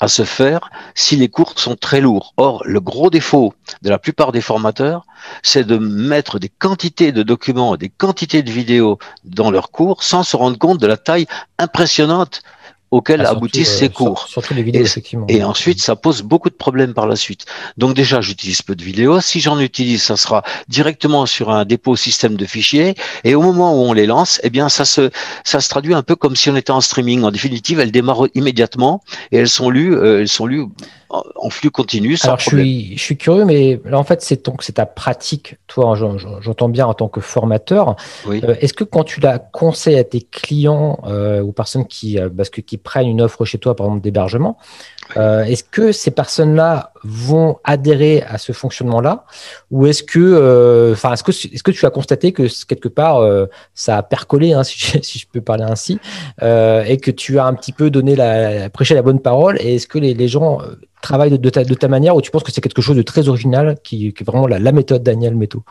à se faire si les cours sont très lourds. Or, le gros défaut de la plupart des formateurs, c'est de mettre des quantités de documents, des quantités de vidéos dans leurs cours sans se rendre compte de la taille impressionnante auxquels ah, aboutissent ces cours. Surtout les vidéos, et, effectivement. Et ensuite, ça pose beaucoup de problèmes par la suite. Donc déjà, j'utilise peu de vidéos. Si j'en utilise, ça sera directement sur un dépôt système de fichiers. Et au moment où on les lance, eh bien, ça se, ça se traduit un peu comme si on était en streaming. En définitive, elles démarrent immédiatement et elles sont lues, euh, elles sont lues en flux continu. Sans Alors, je suis, je suis curieux, mais là, en fait, c'est c'est ta pratique, toi, j'entends bien en tant que formateur. Oui. Euh, est-ce que quand tu la conseilles à tes clients euh, ou personnes qui, euh, parce que, qui prennent une offre chez toi, par exemple, d'hébergement, euh, est-ce que ces personnes-là vont adhérer à ce fonctionnement-là ou est-ce que, euh, est-ce que, tu as constaté que quelque part euh, ça a percolé, hein, si, je, peux parler ainsi, et que tu as un petit peu donné la, prêché la bonne parole Et est-ce que les, les gens travaillent de, ta, manière ou tu penses que c'est quelque chose de très original qui, qui est vraiment la, la méthode Daniel Métaux?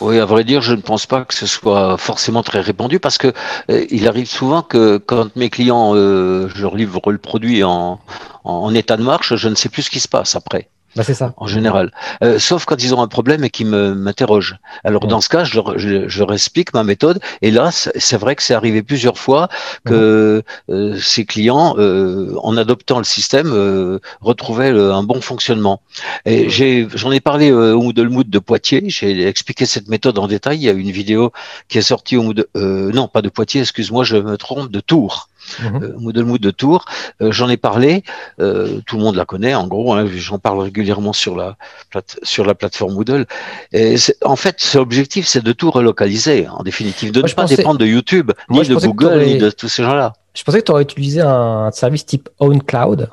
Oui, à vrai dire, je ne pense pas que ce soit forcément très répandu parce que euh, il arrive souvent que quand mes clients, euh, je livre le produit en, en état de marche, je ne sais plus ce qui se passe après. Bah c'est ça. En général. Euh, sauf quand ils ont un problème et qu'ils m'interrogent. Alors, dans ce cas, je leur, je, je leur, explique ma méthode. Et là, c'est vrai que c'est arrivé plusieurs fois que euh, ces clients, euh, en adoptant le système, euh, retrouvaient un bon fonctionnement. Et j'ai, j'en ai parlé au Moodle Mood de Poitiers. J'ai expliqué cette méthode en détail. Il y a une vidéo qui est sortie au Moodle, non, pas de Poitiers, excuse-moi, je me trompe, de Tours. Mhm. Euh, Moodle Mood de Tours. Euh, j'en ai parlé, euh, tout le monde la connaît en gros, hein, j'en parle régulièrement sur la, sur la plateforme Moodle. Et en fait, l'objectif, c'est de tout relocaliser, en définitive, de ne pas dépendre de YouTube, ni de Google, ni de tous ces gens-là. Je pensais que tu aurais utilisé un service type OwnCloud.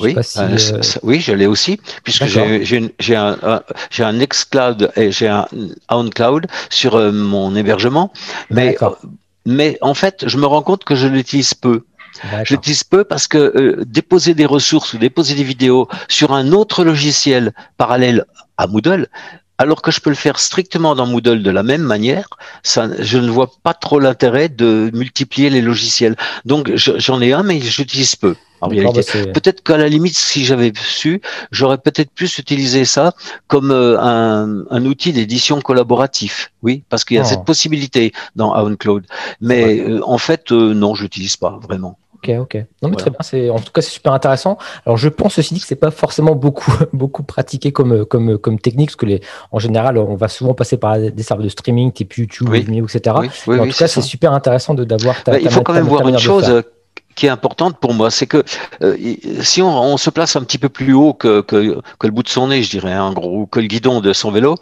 oui, euh, oui, je l'ai aussi, puisque j'ai un, un Nextcloud et j'ai un OnCloud sur mon hébergement, mais, mais en fait, je me rends compte que je l'utilise peu. Je l'utilise peu parce que déposer des ressources ou déposer des vidéos sur un autre logiciel parallèle à Moodle, alors que je peux le faire strictement dans Moodle de la même manière, ça, je ne vois pas trop l'intérêt de multiplier les logiciels. Donc j'en ai un, mais j'utilise peu. Bah, peut-être qu'à la limite, si j'avais su, j'aurais peut-être plus utilisé ça comme euh, un, outil d'édition collaboratif. Oui, parce qu'il y a cette oh. possibilité dans OwnCloud. Mais euh, en fait, euh, non, je l'utilise pas vraiment. Ok, ok. Non, mais très bien. C'est, en tout cas, c'est super intéressant. Alors, je pense aussi que c'est pas forcément beaucoup, beaucoup pratiqué comme, comme, comme technique, parce que les, en général, on va souvent passer par des serveurs de streaming, type YouTube, etc. en tout cas, c'est super intéressant de, d'avoir ta, bah, Il faut quand même voir une chose qui est importante pour moi, c'est que euh, si on, on, se place un petit peu plus haut que, que, que, le bout de son nez, je dirais, en gros, que le guidon de son vélo,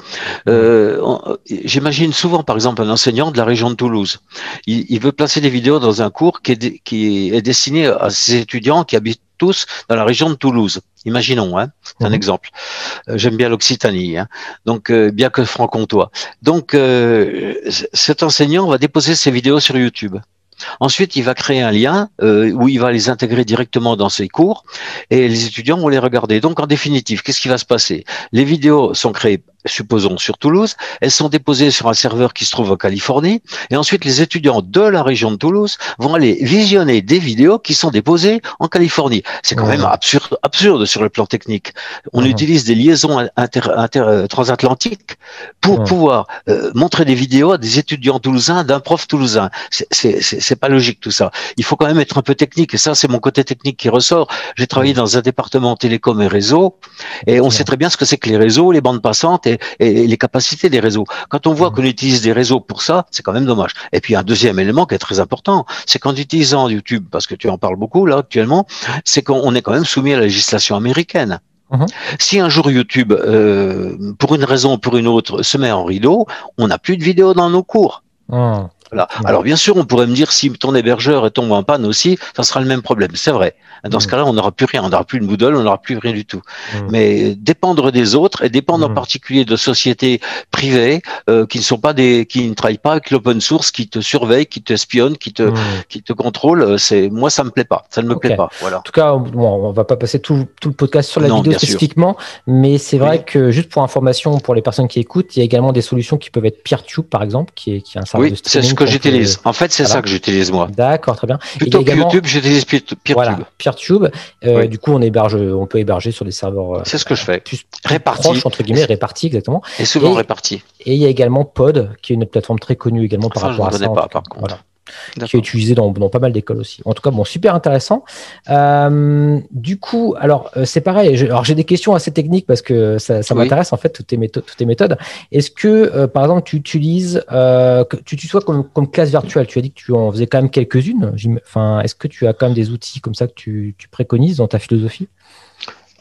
euh, j'imagine souvent, par exemple, un enseignant de la région de Toulouse. Il, il veut placer des vidéos dans un cours qui est, qui est destiné à ses étudiants qui habitent tous dans la région de Toulouse. Imaginons, hein, c'est un mhm. exemple. Euh, j'aime bien l'Occitanie, hein, donc euh, bien que franc-comtois. Donc, euh, cet enseignant va déposer ses vidéos sur YouTube. Ensuite, il va créer un lien euh, où il va les intégrer directement dans ses cours et les étudiants vont les regarder. Donc, en définitive, qu'est-ce qui va se passer? Les vidéos sont créées supposons sur Toulouse, elles sont déposées sur un serveur qui se trouve en Californie, et ensuite les étudiants de la région de Toulouse vont aller visionner des vidéos qui sont déposées en Californie. C'est quand même absurde, absurde sur le plan technique. On utilise des liaisons inter, euh, transatlantiques pour pouvoir euh, montrer des vidéos à des étudiants toulousains d'un prof toulousain. C'est pas logique tout ça. Il faut quand même être un peu technique, et ça c'est mon côté technique qui ressort. J'ai travaillé dans un département télécom et réseau, et on sait très bien ce que c'est que les réseaux, les bandes passantes, et, les capacités des réseaux. Quand on voit mmh. qu'on utilise des réseaux pour ça, c'est quand même dommage. Et puis un deuxième élément qui est très important, c'est qu'en utilisant YouTube, parce que tu en parles beaucoup là actuellement, c'est qu'on est quand même soumis à la législation américaine. Mmh. Si un jour YouTube, euh, pour une raison ou pour une autre, se met en rideau, on n'a plus de vidéos dans nos cours. Mmh. Alors bien sûr, on pourrait me dire si ton hébergeur tombe en panne aussi, ça sera le même problème. C'est vrai. Dans ce mm. cas-là, on n'aura plus rien, on n'aura plus de Moodle, on n'aura plus rien du tout. Mm. Mais dépendre des autres et dépendre en mm. particulier de sociétés privées euh, qui ne sont pas des, qui ne travaillent pas avec l'open source, qui te surveillent, qui te espionnent, qui te, qui te contrôlent, euh, c'est moi ça me plaît pas, ça ne me plaît pas. Voilà. En tout cas, bon, on va pas passer tout, tout le podcast sur la vidéo spécifiquement, mais c'est vrai que juste pour information pour les personnes qui écoutent, il y a également des solutions qui peuvent être PeerTube par exemple, qui est qui est un service oui, c'est ce que j'utilise. En fait, c'est ça que j'utilise moi. D'accord, très bien. Plutôt que YouTube, j'utilise PeerTube. Voilà, PeerTube. Euh, du coup, on héberge, on peut héberger sur des serveurs. Euh, c'est ce que je fais. Plus répartis. entre guillemets, répartis exactement. Et souvent répartis. Et il y a également Pod, qui est une plateforme très connue également par rapport à ça. Pas, par contre. Voilà qui est utilisé dans, dans pas mal d'écoles aussi. En tout cas, bon, super intéressant. Euh, du coup, alors euh, c'est pareil. alors j'ai des questions assez techniques parce que ça, ça m'intéresse en fait toutes tes méthodes. Toutes tes méthodes. Est-ce que euh, par exemple tu utilises, que tu tutoies comme, comme classe virtuelle Tu as dit que tu en faisais quand même quelques-unes. Enfin, est-ce que tu as quand même des outils comme ça que tu, tu préconises dans ta philosophie?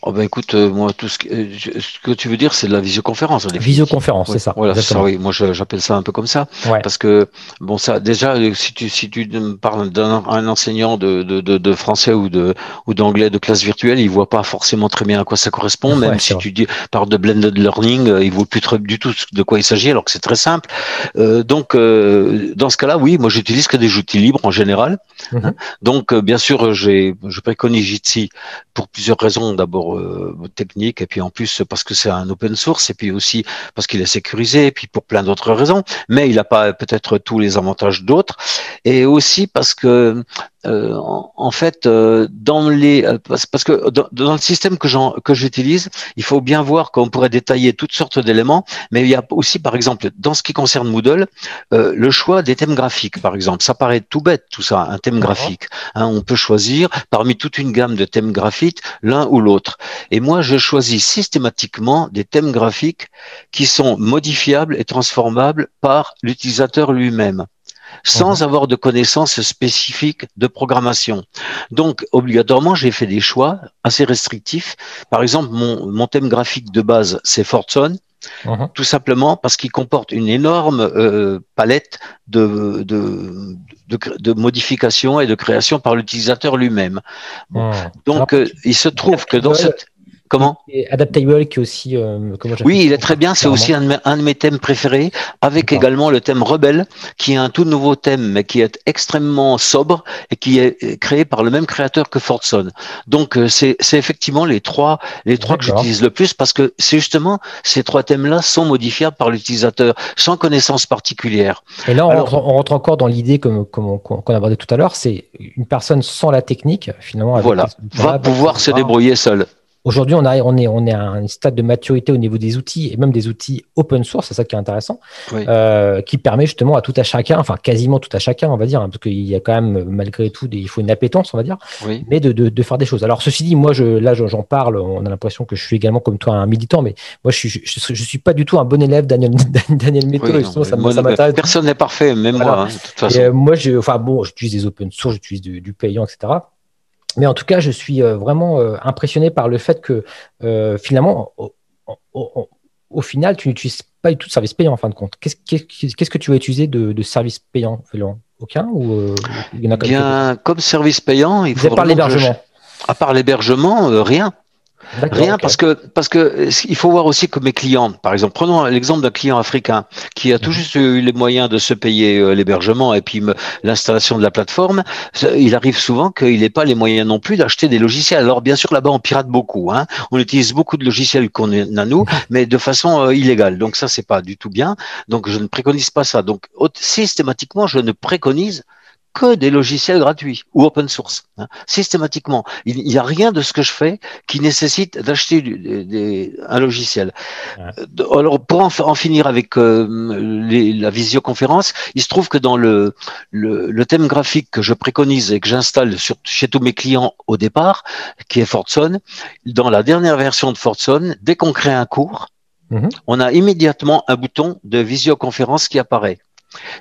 Oh ben écoute, euh, moi tout ce que, euh, ce que tu veux dire, c'est de la visioconférence. Visioconférence, c'est ça. Voilà, ça, oui. Moi, j'appelle ça un peu comme ça, parce que bon, ça, déjà, euh, si tu si tu parles d'un enseignant de, de, de, de, français ou de ou d'anglais de classe virtuelle, il voit pas forcément très bien à quoi ça correspond. Même si tu dis parles de blended learning, il voit plus très, du tout de quoi il s'agit, alors que c'est très simple. Euh, donc, dans ce cas-là, oui, moi, j'utilise que des outils libres en général. Mhm. Donc, bien sûr, j'ai je préconise Jitsi pour plusieurs raisons. D'abord euh, technique et puis en plus parce que c'est un open source et puis aussi parce qu'il est sécurisé et puis pour plein d'autres raisons. Mais il n'a pas peut-être tous les avantages d'autres. Et aussi parce que euh, en, fait, euh, dans les euh, parce, que dans, dans, le système que j'en que j'utilise, il faut bien voir qu'on pourrait détailler toutes sortes d'éléments, mais il y a aussi, par exemple, dans ce qui concerne Moodle, le choix des thèmes graphiques, par exemple. Ça paraît tout bête, tout ça, un thème graphique. Hein, on peut choisir parmi toute une gamme de thèmes graphiques l'un ou l'autre. Et moi, je choisis systématiquement des thèmes graphiques qui sont modifiables et transformables par l'utilisateur lui-même sans mhm. avoir de connaissances spécifiques de programmation. Donc, obligatoirement, j'ai fait des choix assez restrictifs. Par exemple, mon, mon thème graphique de base, c'est Fortson. Mhm. Tout simplement parce qu'il comporte une énorme euh, palette de, de, de, modifications et de créations par l'utilisateur lui-même. Mhm. Donc, euh, il se trouve que dans cette Comment Adaptable qui est aussi. Euh, oui, il est très bien. C'est aussi un de, mes, thèmes préférés, avec également le thème Rebelle, qui est un tout nouveau thème, mais qui est extrêmement sobre et qui est créé par le même créateur que Fortson. Donc euh, c'est effectivement les trois les trois que j'utilise le plus parce que c'est justement ces trois thèmes-là sont modifiables par l'utilisateur sans connaissance particulière. Et là, on, rentre, encore dans l'idée comme qu'on abordait tout à l'heure, c'est une personne sans la technique finalement. voilà, va pouvoir se débrouiller seule. Aujourd'hui, on, on, est, on est à un stade de maturité au niveau des outils et même des outils open source, c'est ça qui est intéressant, euh, qui permet justement à tout à chacun, enfin quasiment tout à chacun, on va dire, hein, parce qu'il y a quand même malgré tout, il faut une appétence, on va dire, mais de, de, de, faire des choses. Alors ceci dit, moi, je, là, j'en parle, on a l'imprestion que je suis également comme toi un militant, mais moi, je je, suis pas du tout un bon élève Daniel, Daniel Méthode, ça, m'intéresse. Personne n'est parfait, même moi, hein, de toute façon. Euh, moi, enfin bon, j'utilise des open source, j'utilise du, du payant, etc. Mais en tout cas, je suis euh, vraiment euh, impressionné par le fait que euh, finalement, au, final, tu n'utilises pas du tout de service payant en fin de compte. Qu'est-ce que tu vas utiliser de, de service payant Aucun ou il y en a Bien, comme service payant, il faut. À part l'hébergement. À part l'hébergement, rien. Rien parce que parce que il faut voir aussi que mes clients, par exemple, prenons l'exemple d'un client africain qui a tout mhm. juste eu les moyens de se payer euh, l'hébergement et puis l'installation de la plateforme, il arrive souvent qu'il n'ait pas les moyens non plus d'acheter des logiciels. Alors bien sûr là-bas on pirate beaucoup, hein. on utilise beaucoup de logiciels qu'on a nous, mais de façon euh, illégale. Donc ça c'est pas du tout bien. Donc je ne préconise pas ça. Donc systématiquement je ne préconise que des logiciels gratuits ou open source, hein, systématiquement. Il n'y a rien de ce que je fais qui nécessite d'acheter un logiciel. Euh, alors pour en, finir avec euh, la visioconférence, il se trouve que dans le, le, thème graphique que je préconise et que j'installe chez tous mes clients au départ, qui est Fortson, dans la dernière version de Fortson, dès qu'on crée un cours, mhm. on a immédiatement un bouton de visioconférence qui apparaît.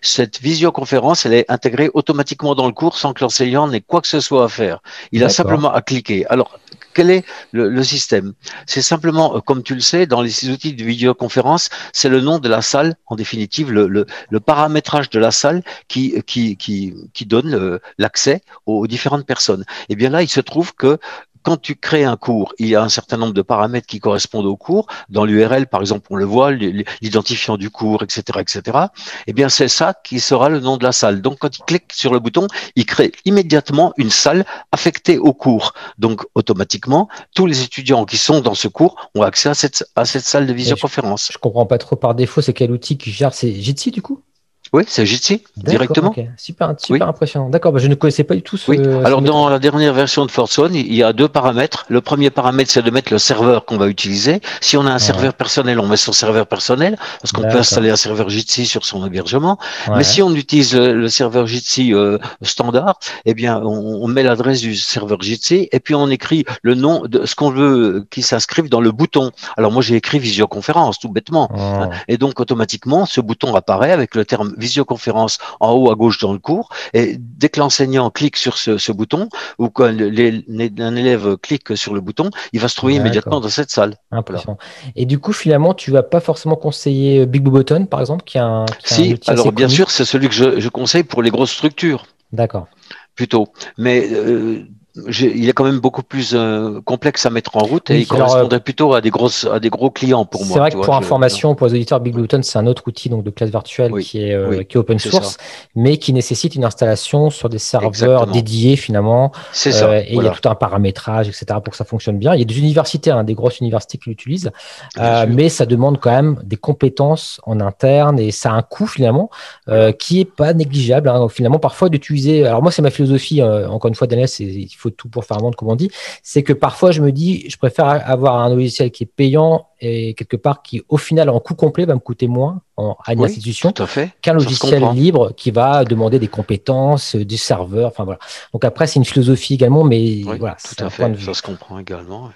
Cette visioconférence, elle est intégrée automatiquement dans le cours sans que l'enseignant n'ait quoi que ce soit à faire. Il a simplement à cliquer. Alors, quel est le, système? C'est simplement, euh, comme tu le sais, dans les outils de vidéoconférence, c'est le nom de la salle, en définitive, le, paramétrage de la salle qui, qui, qui, qui donne euh, l'accès aux différentes personnes. Et eh bien là, il se trouve que quand tu crées un cours, il y a un certain nombre de paramètres qui correspondent au cours. Dans l'URL, par exemple, on le voit, l'identifiant du cours, etc., etc. Eh bien, c'est ça qui sera le nom de la salle. Donc, quand il clique sur le bouton, il crée immédiatement une salle affectée au cours. Donc, automatiquement, tous les étudiants qui sont dans ce cours ont accès à cette, à cette salle de visioconférence. Je, je comprends pas trop par défaut, c'est quel outil qui gère C'est Jitsi, du coup? Oui, c'est Jitsi directement. Super, super impressionnant. D'accord, bah, je ne connaissais pas du tout ce. Oui. Alors dans la dernière version de Fortzone, il y a deux paramètres. Le premier paramètre, c'est de mettre le serveur qu'on va utiliser. Si on a un serveur personnel, on met son serveur personnel parce qu'on peut installer un serveur Jitsi sur son hébergement. Mais si on utilise le, serveur Jitsi euh, standard, eh bien, on, met l'adresse du serveur Jitsi et puis on écrit le nom de ce qu'on veut qui s'inscrive dans le bouton. Alors moi, j'ai écrit visioconférence tout bêtement, et donc automatiquement, ce bouton apparaît avec le terme visioconférence en haut à gauche dans le cours. Et dès que l'enseignant clique sur ce, bouton, ou quand un élève clique sur le bouton, il va se trouver immédiatement dans cette salle. Et du coup, finalement, tu vas pas forcément conseiller Big Blue Button, par exemple, qui a un. si, alors bien sûr, c'est celui que je, conseille pour les grosses structures. D'accord. Plutôt. Mais euh, il est quand même beaucoup plus euh, complexe à mettre en route et il correspondrait euh, plutôt à des grosses à des gros clients pour moi. C'est vrai que pour information, pour les auditeurs, Big Bluetooth, c'est un autre outil donc de classe virtuelle qui est euh, qui est open source, mais qui nécessite une installation sur des serveurs dédiés finalement. C'est ça. et il y a tout un paramétrage, etc. pour que ça fonctionne bien. Il y a des universités, hein, des grosses universités qui l'utilisent, mais ça demande quand même des compétences en interne et ça a un coût finalement qui est pas négligeable. Hein. finalement, parfois d'utiliser. Alors moi, c'est ma philosophie. encore une fois, Daniel, c'est il faut tout pour faire vendre, comme on dit, c'est que parfois je me dis, je préfère avoir un logiciel qui est payant et quelque part qui, au final, en coût complet, va me coûter moins à une institution qu'un logiciel libre qui va demander des compétences, des serveurs. Enfin voilà. Donc après, c'est une philosophie également, mais voilà. Tout à fait. Ça se comprend également.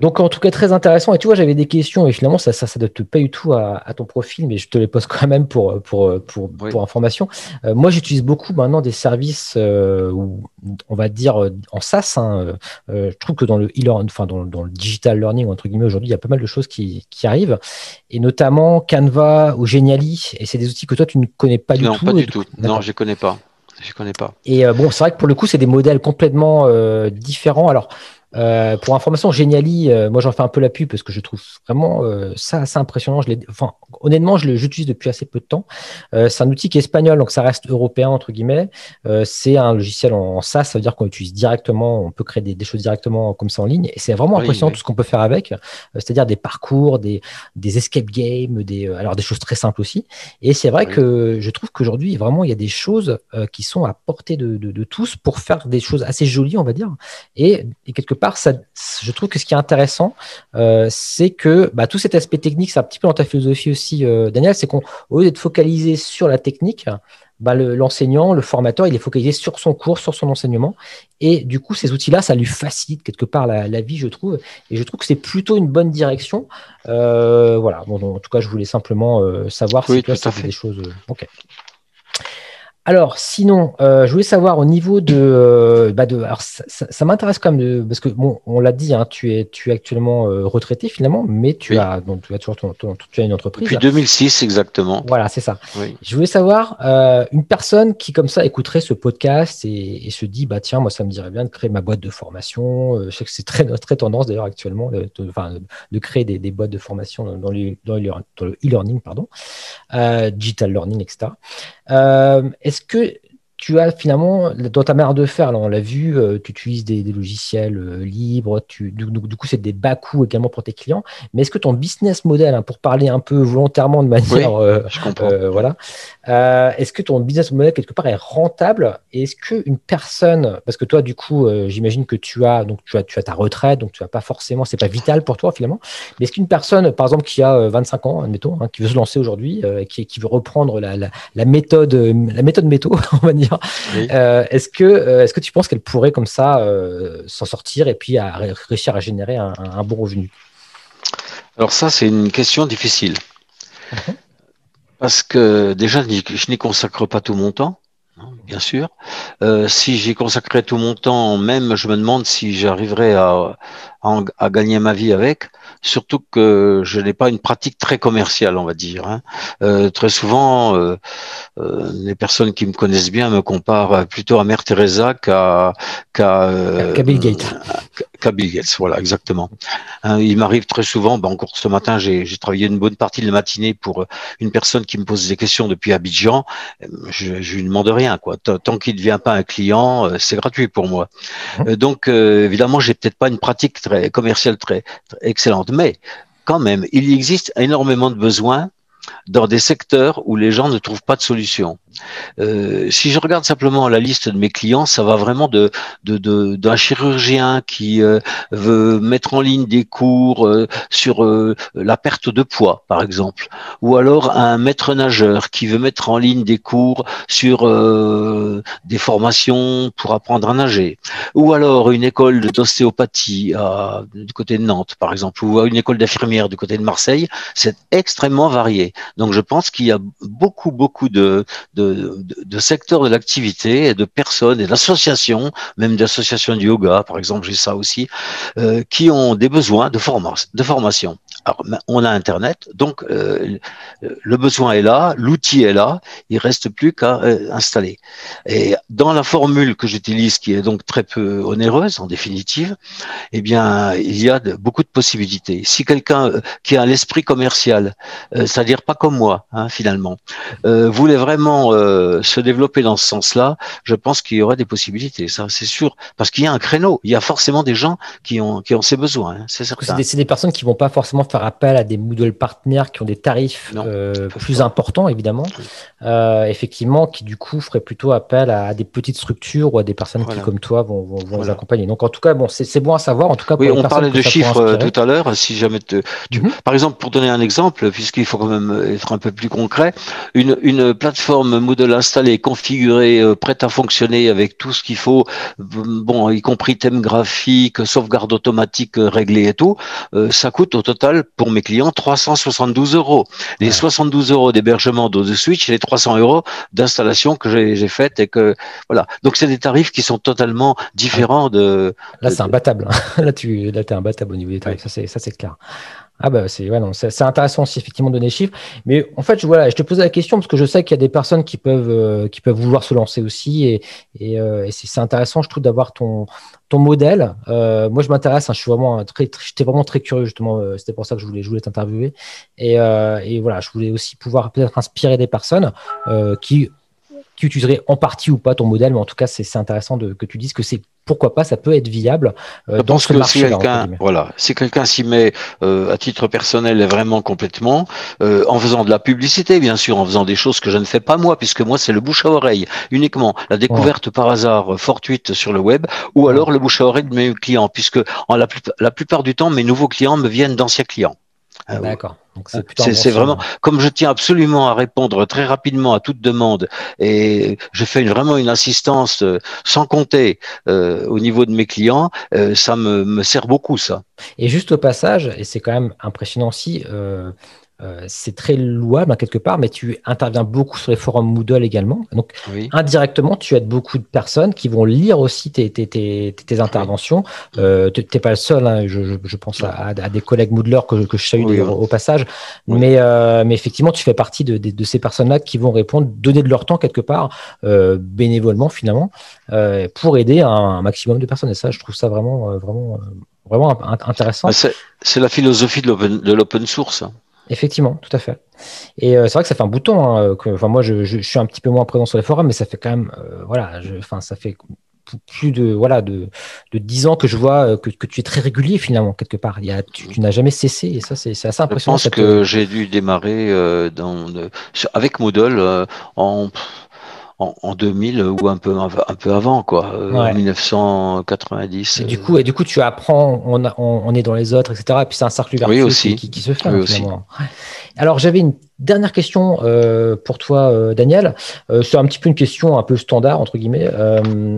Donc, en tout cas, très intéressant. Et tu vois, j'avais des questions et finalement, ça ne ça, pas du tout à, ton profil, mais je te les pose quand même pour, pour, pour, pour information. Euh, moi, j'utilise beaucoup maintenant des services, euh, où, on va dire, en SaaS. Hein, euh, je trouve que dans le, e enfin, dans, dans, le digital learning, entre guillemets, aujourd'hui, il y a pas mal de choses qui, qui arrivent. Et notamment Canva ou Geniali. Et c'est des outils que toi, tu ne connais pas du tout. Non, pas du tout. Non, je ne connais pas. Je connais pas. Et bon, c'est vrai que pour le coup, c'est des modèles complètement différents. Alors, euh, pour information, Geniali, euh, moi j'en fais un peu la pub parce que je trouve vraiment euh, ça assez impressionnant. Je enfin, honnêtement, je l'utilise depuis assez peu de temps. c'est un outil qui est espagnol, donc ça reste européen entre guillemets. c'est un logiciel en, SaaS, ça veut dire qu'on utilise directement, on peut créer des, choses directement comme ça en ligne. Et c'est vraiment impressionnant tout ce qu'on peut faire avec, c'est-à-dire des parcours, des, des escape games, des, alors des choses très simples aussi. Et c'est vrai que je trouve qu'aujourd'hui, vraiment, il y a des choses qui sont à portée de, de, tous pour faire des choses assez jolies, on va dire. Et, et quelque part, je trouve que ce qui est intéressant, euh, c'est que bah, tout cet aspect technique, c'est un petit peu dans ta philosophie aussi, euh, Daniel, c'est qu'au lieu d'être focalisé sur la technique, bah, l'enseignant, le, formateur, il est focalisé sur son cours, sur son enseignement. Et du coup, ces outils-là, ça lui facilite quelque part la, vie, je trouve. Et je trouve que c'est plutôt une bonne direction. Euh, voilà. Bon, en tout cas, je voulais simplement savoir si toi, ça fait des choses. Alors, sinon, euh, je voulais savoir au niveau de, euh, bah de alors ça, m'intéresse quand même de, parce que bon, on l'a dit, hein, tu es, tu es actuellement euh, retraité finalement, mais tu as, donc tu as toujours ton, tu as une entreprise. Depuis 2006 exactement. Voilà, c'est ça. Je voulais savoir une personne qui comme ça écouterait ce podcast et, se dit, bah tiens, moi ça me dirait bien de créer ma boîte de formation. je sais que c'est très très tendance d'ailleurs actuellement, de, de, créer des, des, boîtes de formation dans, dans, dans le e-learning, pardon, digital learning, etc. Est-ce que tu as finalement, dans ta manière de faire, on l'a vu, euh, tu utilises des, logiciels euh, libres, tu, du, coup, c'est des bas coûts également pour tes clients. Mais est-ce que ton business model, hein, pour parler un peu volontairement de manière. Euh, je comprends. voilà. est-ce que ton business model, quelque part, est rentable? Et est-ce qu'une personne, parce que toi, du coup, j'imagine que tu as, donc, tu, as, tu as ta retraite, donc tu n'as pas forcément, c'est pas vital pour toi finalement. Mais est-ce qu'une personne, par exemple, qui a 25 ans, admettons, hein, qui veut se lancer aujourd'hui, qui, qui veut reprendre la, la, la méthode, la méthode métaux, on va dire, euh, est-ce que, euh, est-ce que tu penses qu'elle pourrait comme ça euh, s'en sortir et puis à réussir à générer un, bon revenu? Alors ça, c'est une question difficile. Mhm. Parce que déjà, je n'y consacre pas tout mon temps hein, bien sûr. si j'y consacrais tout mon temps, même je me demande si j'arriverais à, à, gagner ma vie avec surtout que je n'ai pas une pratique très commerciale, on va dire. Hein. Euh, très souvent, euh, euh, les personnes qui me connaissent bien me comparent plutôt à Mère Teresa qu'à qu'à Bill Gates. Qu'à Bill Gates, voilà, exactement. Hein, il m'arrive très souvent, ben encore ce matin, j'ai travaillé une bonne partie de la matinée pour une personne qui me pose des questions depuis Abidjan. Je, je lui demande rien, quoi. Tant qu'il ne devient pas un client, c'est gratuit pour moi. Mmh. Donc, évidemment, j'ai peut-être pas une pratique très commerciale très, très excellente. Mais quand même, il existe énormément de besoins dans des secteurs où les gens ne trouvent pas de solution. Euh, si je regarde simplement la liste de mes clients, ça va vraiment de d'un de, chirurgien qui euh, veut mettre en ligne des cours euh, sur la perte de poids, par exemple, ou alors un maître nageur qui veut mettre en ligne des cours sur des formations pour apprendre à nager, ou alors une école d'ostéopathie du côté de Nantes, par exemple, ou une école d'infirmière du côté de Marseille. C'est extrêmement varié. Donc je pense qu'il y a beaucoup beaucoup de, de secteurs de l'activité et de personnes et d'associations, même d'associations de yoga, par exemple, j'ai ça aussi, euh, qui ont des besoins de, de formation. Alors, on a Internet, donc euh, le besoin est là, l'outil est là, il reste plus qu'à euh, installer. Et dans la formule que j'utilise, qui est donc très peu onéreuse en définitive, eh bien, il y a beaucoup de possibilités. Si quelqu'un qui a l'esprit commercial, c'est-à-dire pas comme moi, hein, finalement, voulait vraiment euh, se développer dans ce sens-là, je pense qu'il y aurait des possibilités, ça c'est sûr, parce qu'il y a un créneau, il y a forcément des gens qui ont qui ont ces besoins, hein, c'est certain. C'est des, personnes qui vont pas forcément faire appel à des Moodle partenaires qui ont des tarifs euh, plus importants évidemment, euh, effectivement, qui du coup feraient plutôt appel à, des petites structures ou à des personnes qui comme toi vont, vont, les accompagner. Donc en tout cas, bon, c'est bon à savoir. En tout cas, oui, on parlait de chiffres tout à l'heure. Si jamais, te, tu, mhm. par exemple, pour donner un exemple, puisqu'il faut quand même être un peu plus concret, une, une plateforme Moodle installée, configurée, prête à fonctionner avec tout ce qu'il faut, bon, y compris thème graphique, sauvegarde automatique réglée et tout, ça coûte au total pour mes clients 372 euros. Les 72 euros d'hébergement de Switch et les 300 euros d'installation que j'ai fait et que voilà. Donc c'est des tarifs qui sont totalement différents de. Là c'est imbattable. là tu là es imbattable au niveau des tarifs. Ça c'est ça c'est clair. Ah bah c'est ouais, c'est intéressant aussi effectivement de donner des chiffres, mais en fait je, voilà, je te posais la question parce que je sais qu'il y a des personnes qui peuvent euh, qui peuvent vouloir se lancer aussi et, et, euh, c'est intéressant je trouve d'avoir ton ton modèle. Euh, moi je m'intéresse, hein, je suis vraiment très, j'étais vraiment très curieux justement, c'était pour ça que je voulais je voulais t'interviewer et, et voilà je voulais aussi pouvoir peut-être inspirer des personnes qui qui utiliserait en partie ou pas ton modèle, mais en tout cas, c'est intéressant de, que tu dises que c'est pourquoi pas, ça peut être viable euh, dans ce marché. Si quelqu'un, voilà, si quelqu'un s'y met euh, à titre personnel et vraiment complètement, euh, en faisant de la publicité, bien sûr, en faisant des choses que je ne fais pas moi, puisque moi c'est le bouche à oreille uniquement, la découverte par hasard fortuite sur le web, ou alors le bouche à oreille de mes clients, puisque en la, la plupart du temps, mes nouveaux clients me viennent d'anciens clients. Ah D'accord. C'est vraiment comme je tiens absolument à répondre très rapidement à toute demande et je fais vraiment une assistance euh, sans compter euh, au niveau de mes clients, euh, ça me, me, sert beaucoup ça. Et juste au passage, et c'est quand même impressionnant aussi, euh, c'est très louable hein, quelque part, mais tu interviens beaucoup sur les forums Moodle également. Donc, indirectement, tu aides beaucoup de personnes qui vont lire aussi tes, interventions. Euh, tu n'es pas le seul, hein, je, pense à, des collègues Moodlers que, que je salue au, passage. Mais, euh, mais effectivement, tu fais partie de, ces personnes-là qui vont répondre, donner de leur temps quelque part, bénévolement finalement, pour aider un, maximum de personnes. Et ça, je trouve ça vraiment, vraiment, vraiment intéressant. Bah, c'est la philosophie de l'open source. Effectivement, tout à fait. Et euh, c'est vrai que ça fait un bouton. Hein, que, enfin, moi, je, suis un petit peu moins présent sur les forums, mais ça fait quand même, euh, voilà, enfin, ça fait plus de voilà de, de 10 ans que je vois euh, que, que, tu es très régulier finalement quelque part. Il y a, tu, n'as jamais cessé et ça c'est assez impressionnant. Je pense que j'ai dû démarrer dans, avec Moodle en en, 2000 ou un peu un peu avant quoi, euh, en 1990. Et du coup, et du coup, tu apprends, on, on, est dans les autres, etc. Et puis c'est un cercle vertueux Qui, se fait. Oui Alors j'avais une dernière question euh, pour toi, euh, Daniel. c'est un petit peu une question un peu standard entre guillemets,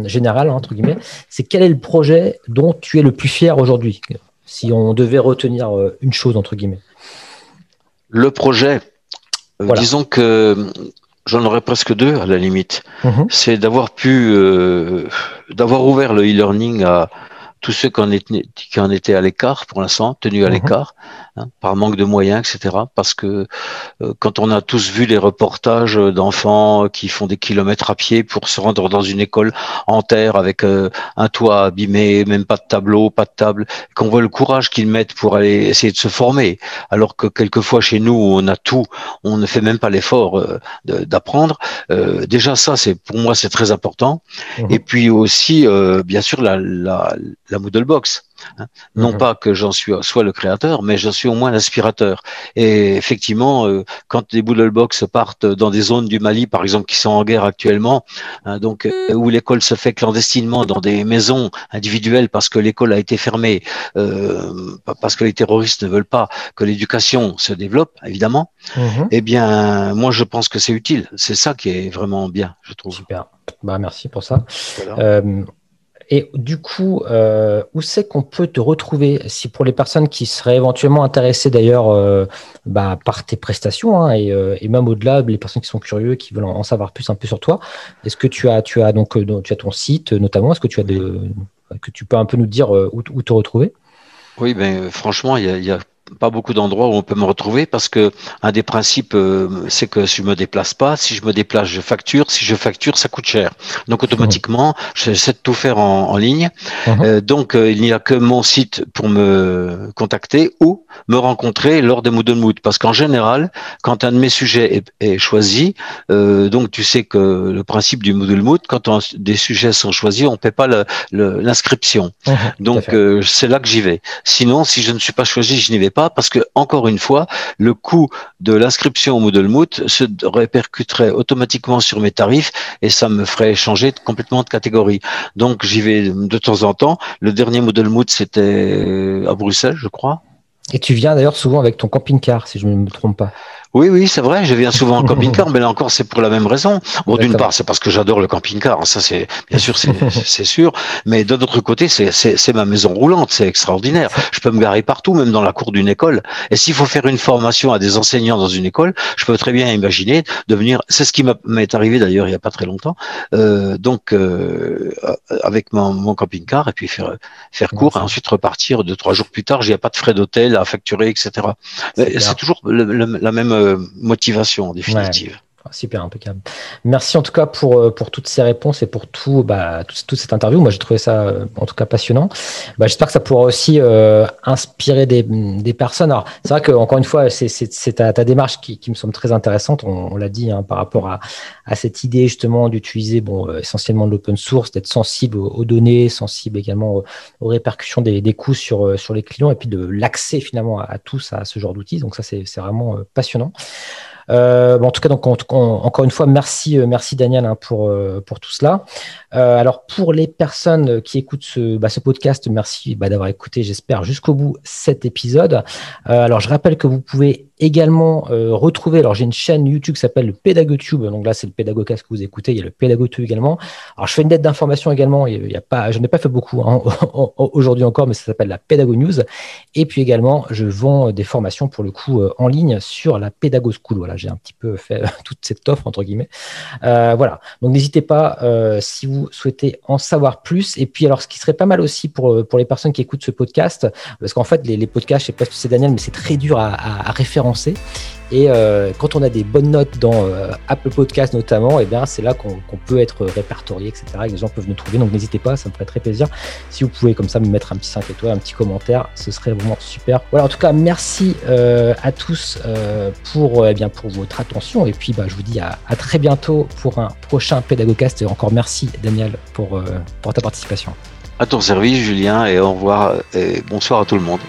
générale entre guillemets. C'est quel est le projet dont tu es le plus fier aujourd'hui, si on devait retenir une chose entre guillemets? Le projet. Disons que j'en aurais presque deux à la limite. Mhm. C'est d'avoir pu, euh, d'avoir ouvert le e-learning à tous ceux qui en, étaient, qui en étaient à l'écart pour l'instant, tenus à mhm. l'écart, hein, par manque de moyens, etc. Parce que euh, quand on a tous vu les reportages d'enfants qui font des kilomètres à pied pour se rendre dans une école en terre avec euh, un toit abîmé, même pas de tableau, pas de table, qu'on voit le courage qu'ils mettent pour aller essayer de se former, alors que quelquefois chez nous on a tout, on ne fait même pas l'effort euh, d'apprendre. déjà ça, c'est pour moi c'est très important. Mhm. Et puis aussi, bien sûr, la, la, la Moodle Box. Hein. Non mhm. pas que j'en suis soit le créateur, mais je suis au moins l'inspirateur. Et effectivement, euh, quand des Box partent dans des zones du Mali, par exemple, qui sont en guerre actuellement, hein, donc euh, où l'école se fait clandestinement dans des maisons individuelles parce que l'école a été fermée, euh, parce que les terroristes ne veulent pas que l'éducation se développe, évidemment. Mhm. Eh bien, moi, je pense que c'est utile. C'est ça qui est vraiment bien, je trouve. Super. Bah, merci pour ça. Et du coup, euh, où c'est qu'on peut te retrouver si pour les personnes qui seraient éventuellement intéressées d'ailleurs euh, bah, par tes prestations hein, euh, et, même au-delà, les personnes qui sont curieux, qui veulent en, savoir plus un peu sur toi, est-ce que tu as, tu as donc tu as ton site notamment, est-ce que tu as de, que tu peux un peu nous dire où, te retrouver? Oui, ben franchement, il y a pas beaucoup d'endroits où on peut me retrouver parce que un des principes euh, c'est que si je me déplace pas, si je me déplace, je facture, si je facture, ça coûte cher. Donc automatiquement, j'essaie de tout faire en, en ligne. Mhm. Euh, donc euh, il n'y a que mon site pour me contacter ou me rencontrer lors des Moodle Mood parce qu'en général, quand un de mes sujets est, est choisi, donc tu sais que le principe du Moodle Mood, quand des sujets sont choisis, on paie pas l'inscription. Mhm, donc c'est là que j'y vais. Sinon, si je ne suis pas choisi, je n'y vais parce que encore une fois, le coût de l'inscription au Moodle Moot se répercuterait automatiquement sur mes tarifs et ça me ferait changer complètement de catégorie. Donc j'y vais de temps en temps. Le dernier Moodle Moot c'était à Bruxelles, je crois. Et tu viens d'ailleurs souvent avec ton camping-car, si je ne me trompe pas. Oui, oui, c'est vrai, je viens souvent en camping-car, mais là encore, c'est pour la même raison. Bon, d'une part, c'est parce que j'adore le camping-car, ça c'est bien sûr, c'est sûr, mais d'un autre côté, c'est ma maison roulante, c'est extraordinaire. Je peux me garer partout, même dans la cour d'une école. Et s'il faut faire une formation à des enseignants dans une école, je peux très bien imaginer de venir. C'est ce qui m'est arrivé d'ailleurs il n'y a pas très longtemps. Euh, donc, euh, avec mon, mon camping-car, et puis faire faire cours, et ensuite repartir deux trois jours plus tard. J'ai pas de frais d'hôtel à facturer, etc. C'est toujours la même euh, motivation définitive. Super impeccable. Merci en tout cas pour, euh, pour toutes ces réponses et pour tout, bah, toute cette interview. Moi, j'ai trouvé ça euh, en tout cas passionnant. Bah, J'espère que ça pourra aussi euh, inspirer des, des, personnes. Alors, c'est vrai qu'encore une fois, c'est ta, démarche qui, me semble très intéressante. On, on l'a dit hein, par rapport à, à, cette idée justement d'utiliser bon, essentiellement de l'open source, d'être sensible aux, données, sensible également aux, répercussions des, des coûts sur, sur les clients et puis de l'accès finalement à, à, tous à ce genre d'outils. Donc, ça, c'est vraiment passionnant. Euh, en tout cas, donc, encore une fois, merci, euh, merci Daniel hein, pour, euh, pour tout cela. Alors, pour les personnes qui écoutent ce, bah, ce podcast, merci bah, d'avoir écouté, j'espère, jusqu'au bout cet épisode. Alors, je rappelle que vous pouvez également euh, retrouver, alors j'ai une chaîne YouTube qui s'appelle le PédagoTube, donc là c'est le Pédagogcast que vous écoutez, il y a le PédagoTube également. Alors je fais une lettre d'information également, il y a pas, n'ai pas fait beaucoup hein, aujourd'hui encore, mais ça s'appelle la Pédago News. Et puis également, je vends des formations pour le coup en ligne sur la Pédago School. Voilà, j'ai un petit peu fait toute cette offre entre guillemets. voilà, donc n'hésitez pas si vous souhaitez en savoir plus. Et puis, alors, ce qui serait pas mal aussi pour, euh, pour les personnes qui écoutent ce podcast, parce qu'en fait, les, podcasts, je sais pas si c'est Daniel, mais c'est très dur à référencer. Et euh, quand on a des bonnes notes dans euh, Apple Podcast notamment, et eh bien c'est là qu'on peut être répertorié, etc. Et les gens peuvent nous trouver. Donc n'hésitez pas, ça me ferait très plaisir. Si vous pouvez comme ça me mettre un petit 5 étoiles, un petit commentaire, ce serait vraiment super. Voilà, en tout cas, merci euh, à tous pour, eh bien, pour votre attention. Et puis bah, je vous dis à, très bientôt pour un prochain Pédagogcast. Et encore merci Daniel pour, pour ta participation. À ton service Julien et au revoir et bonsoir à tout le monde.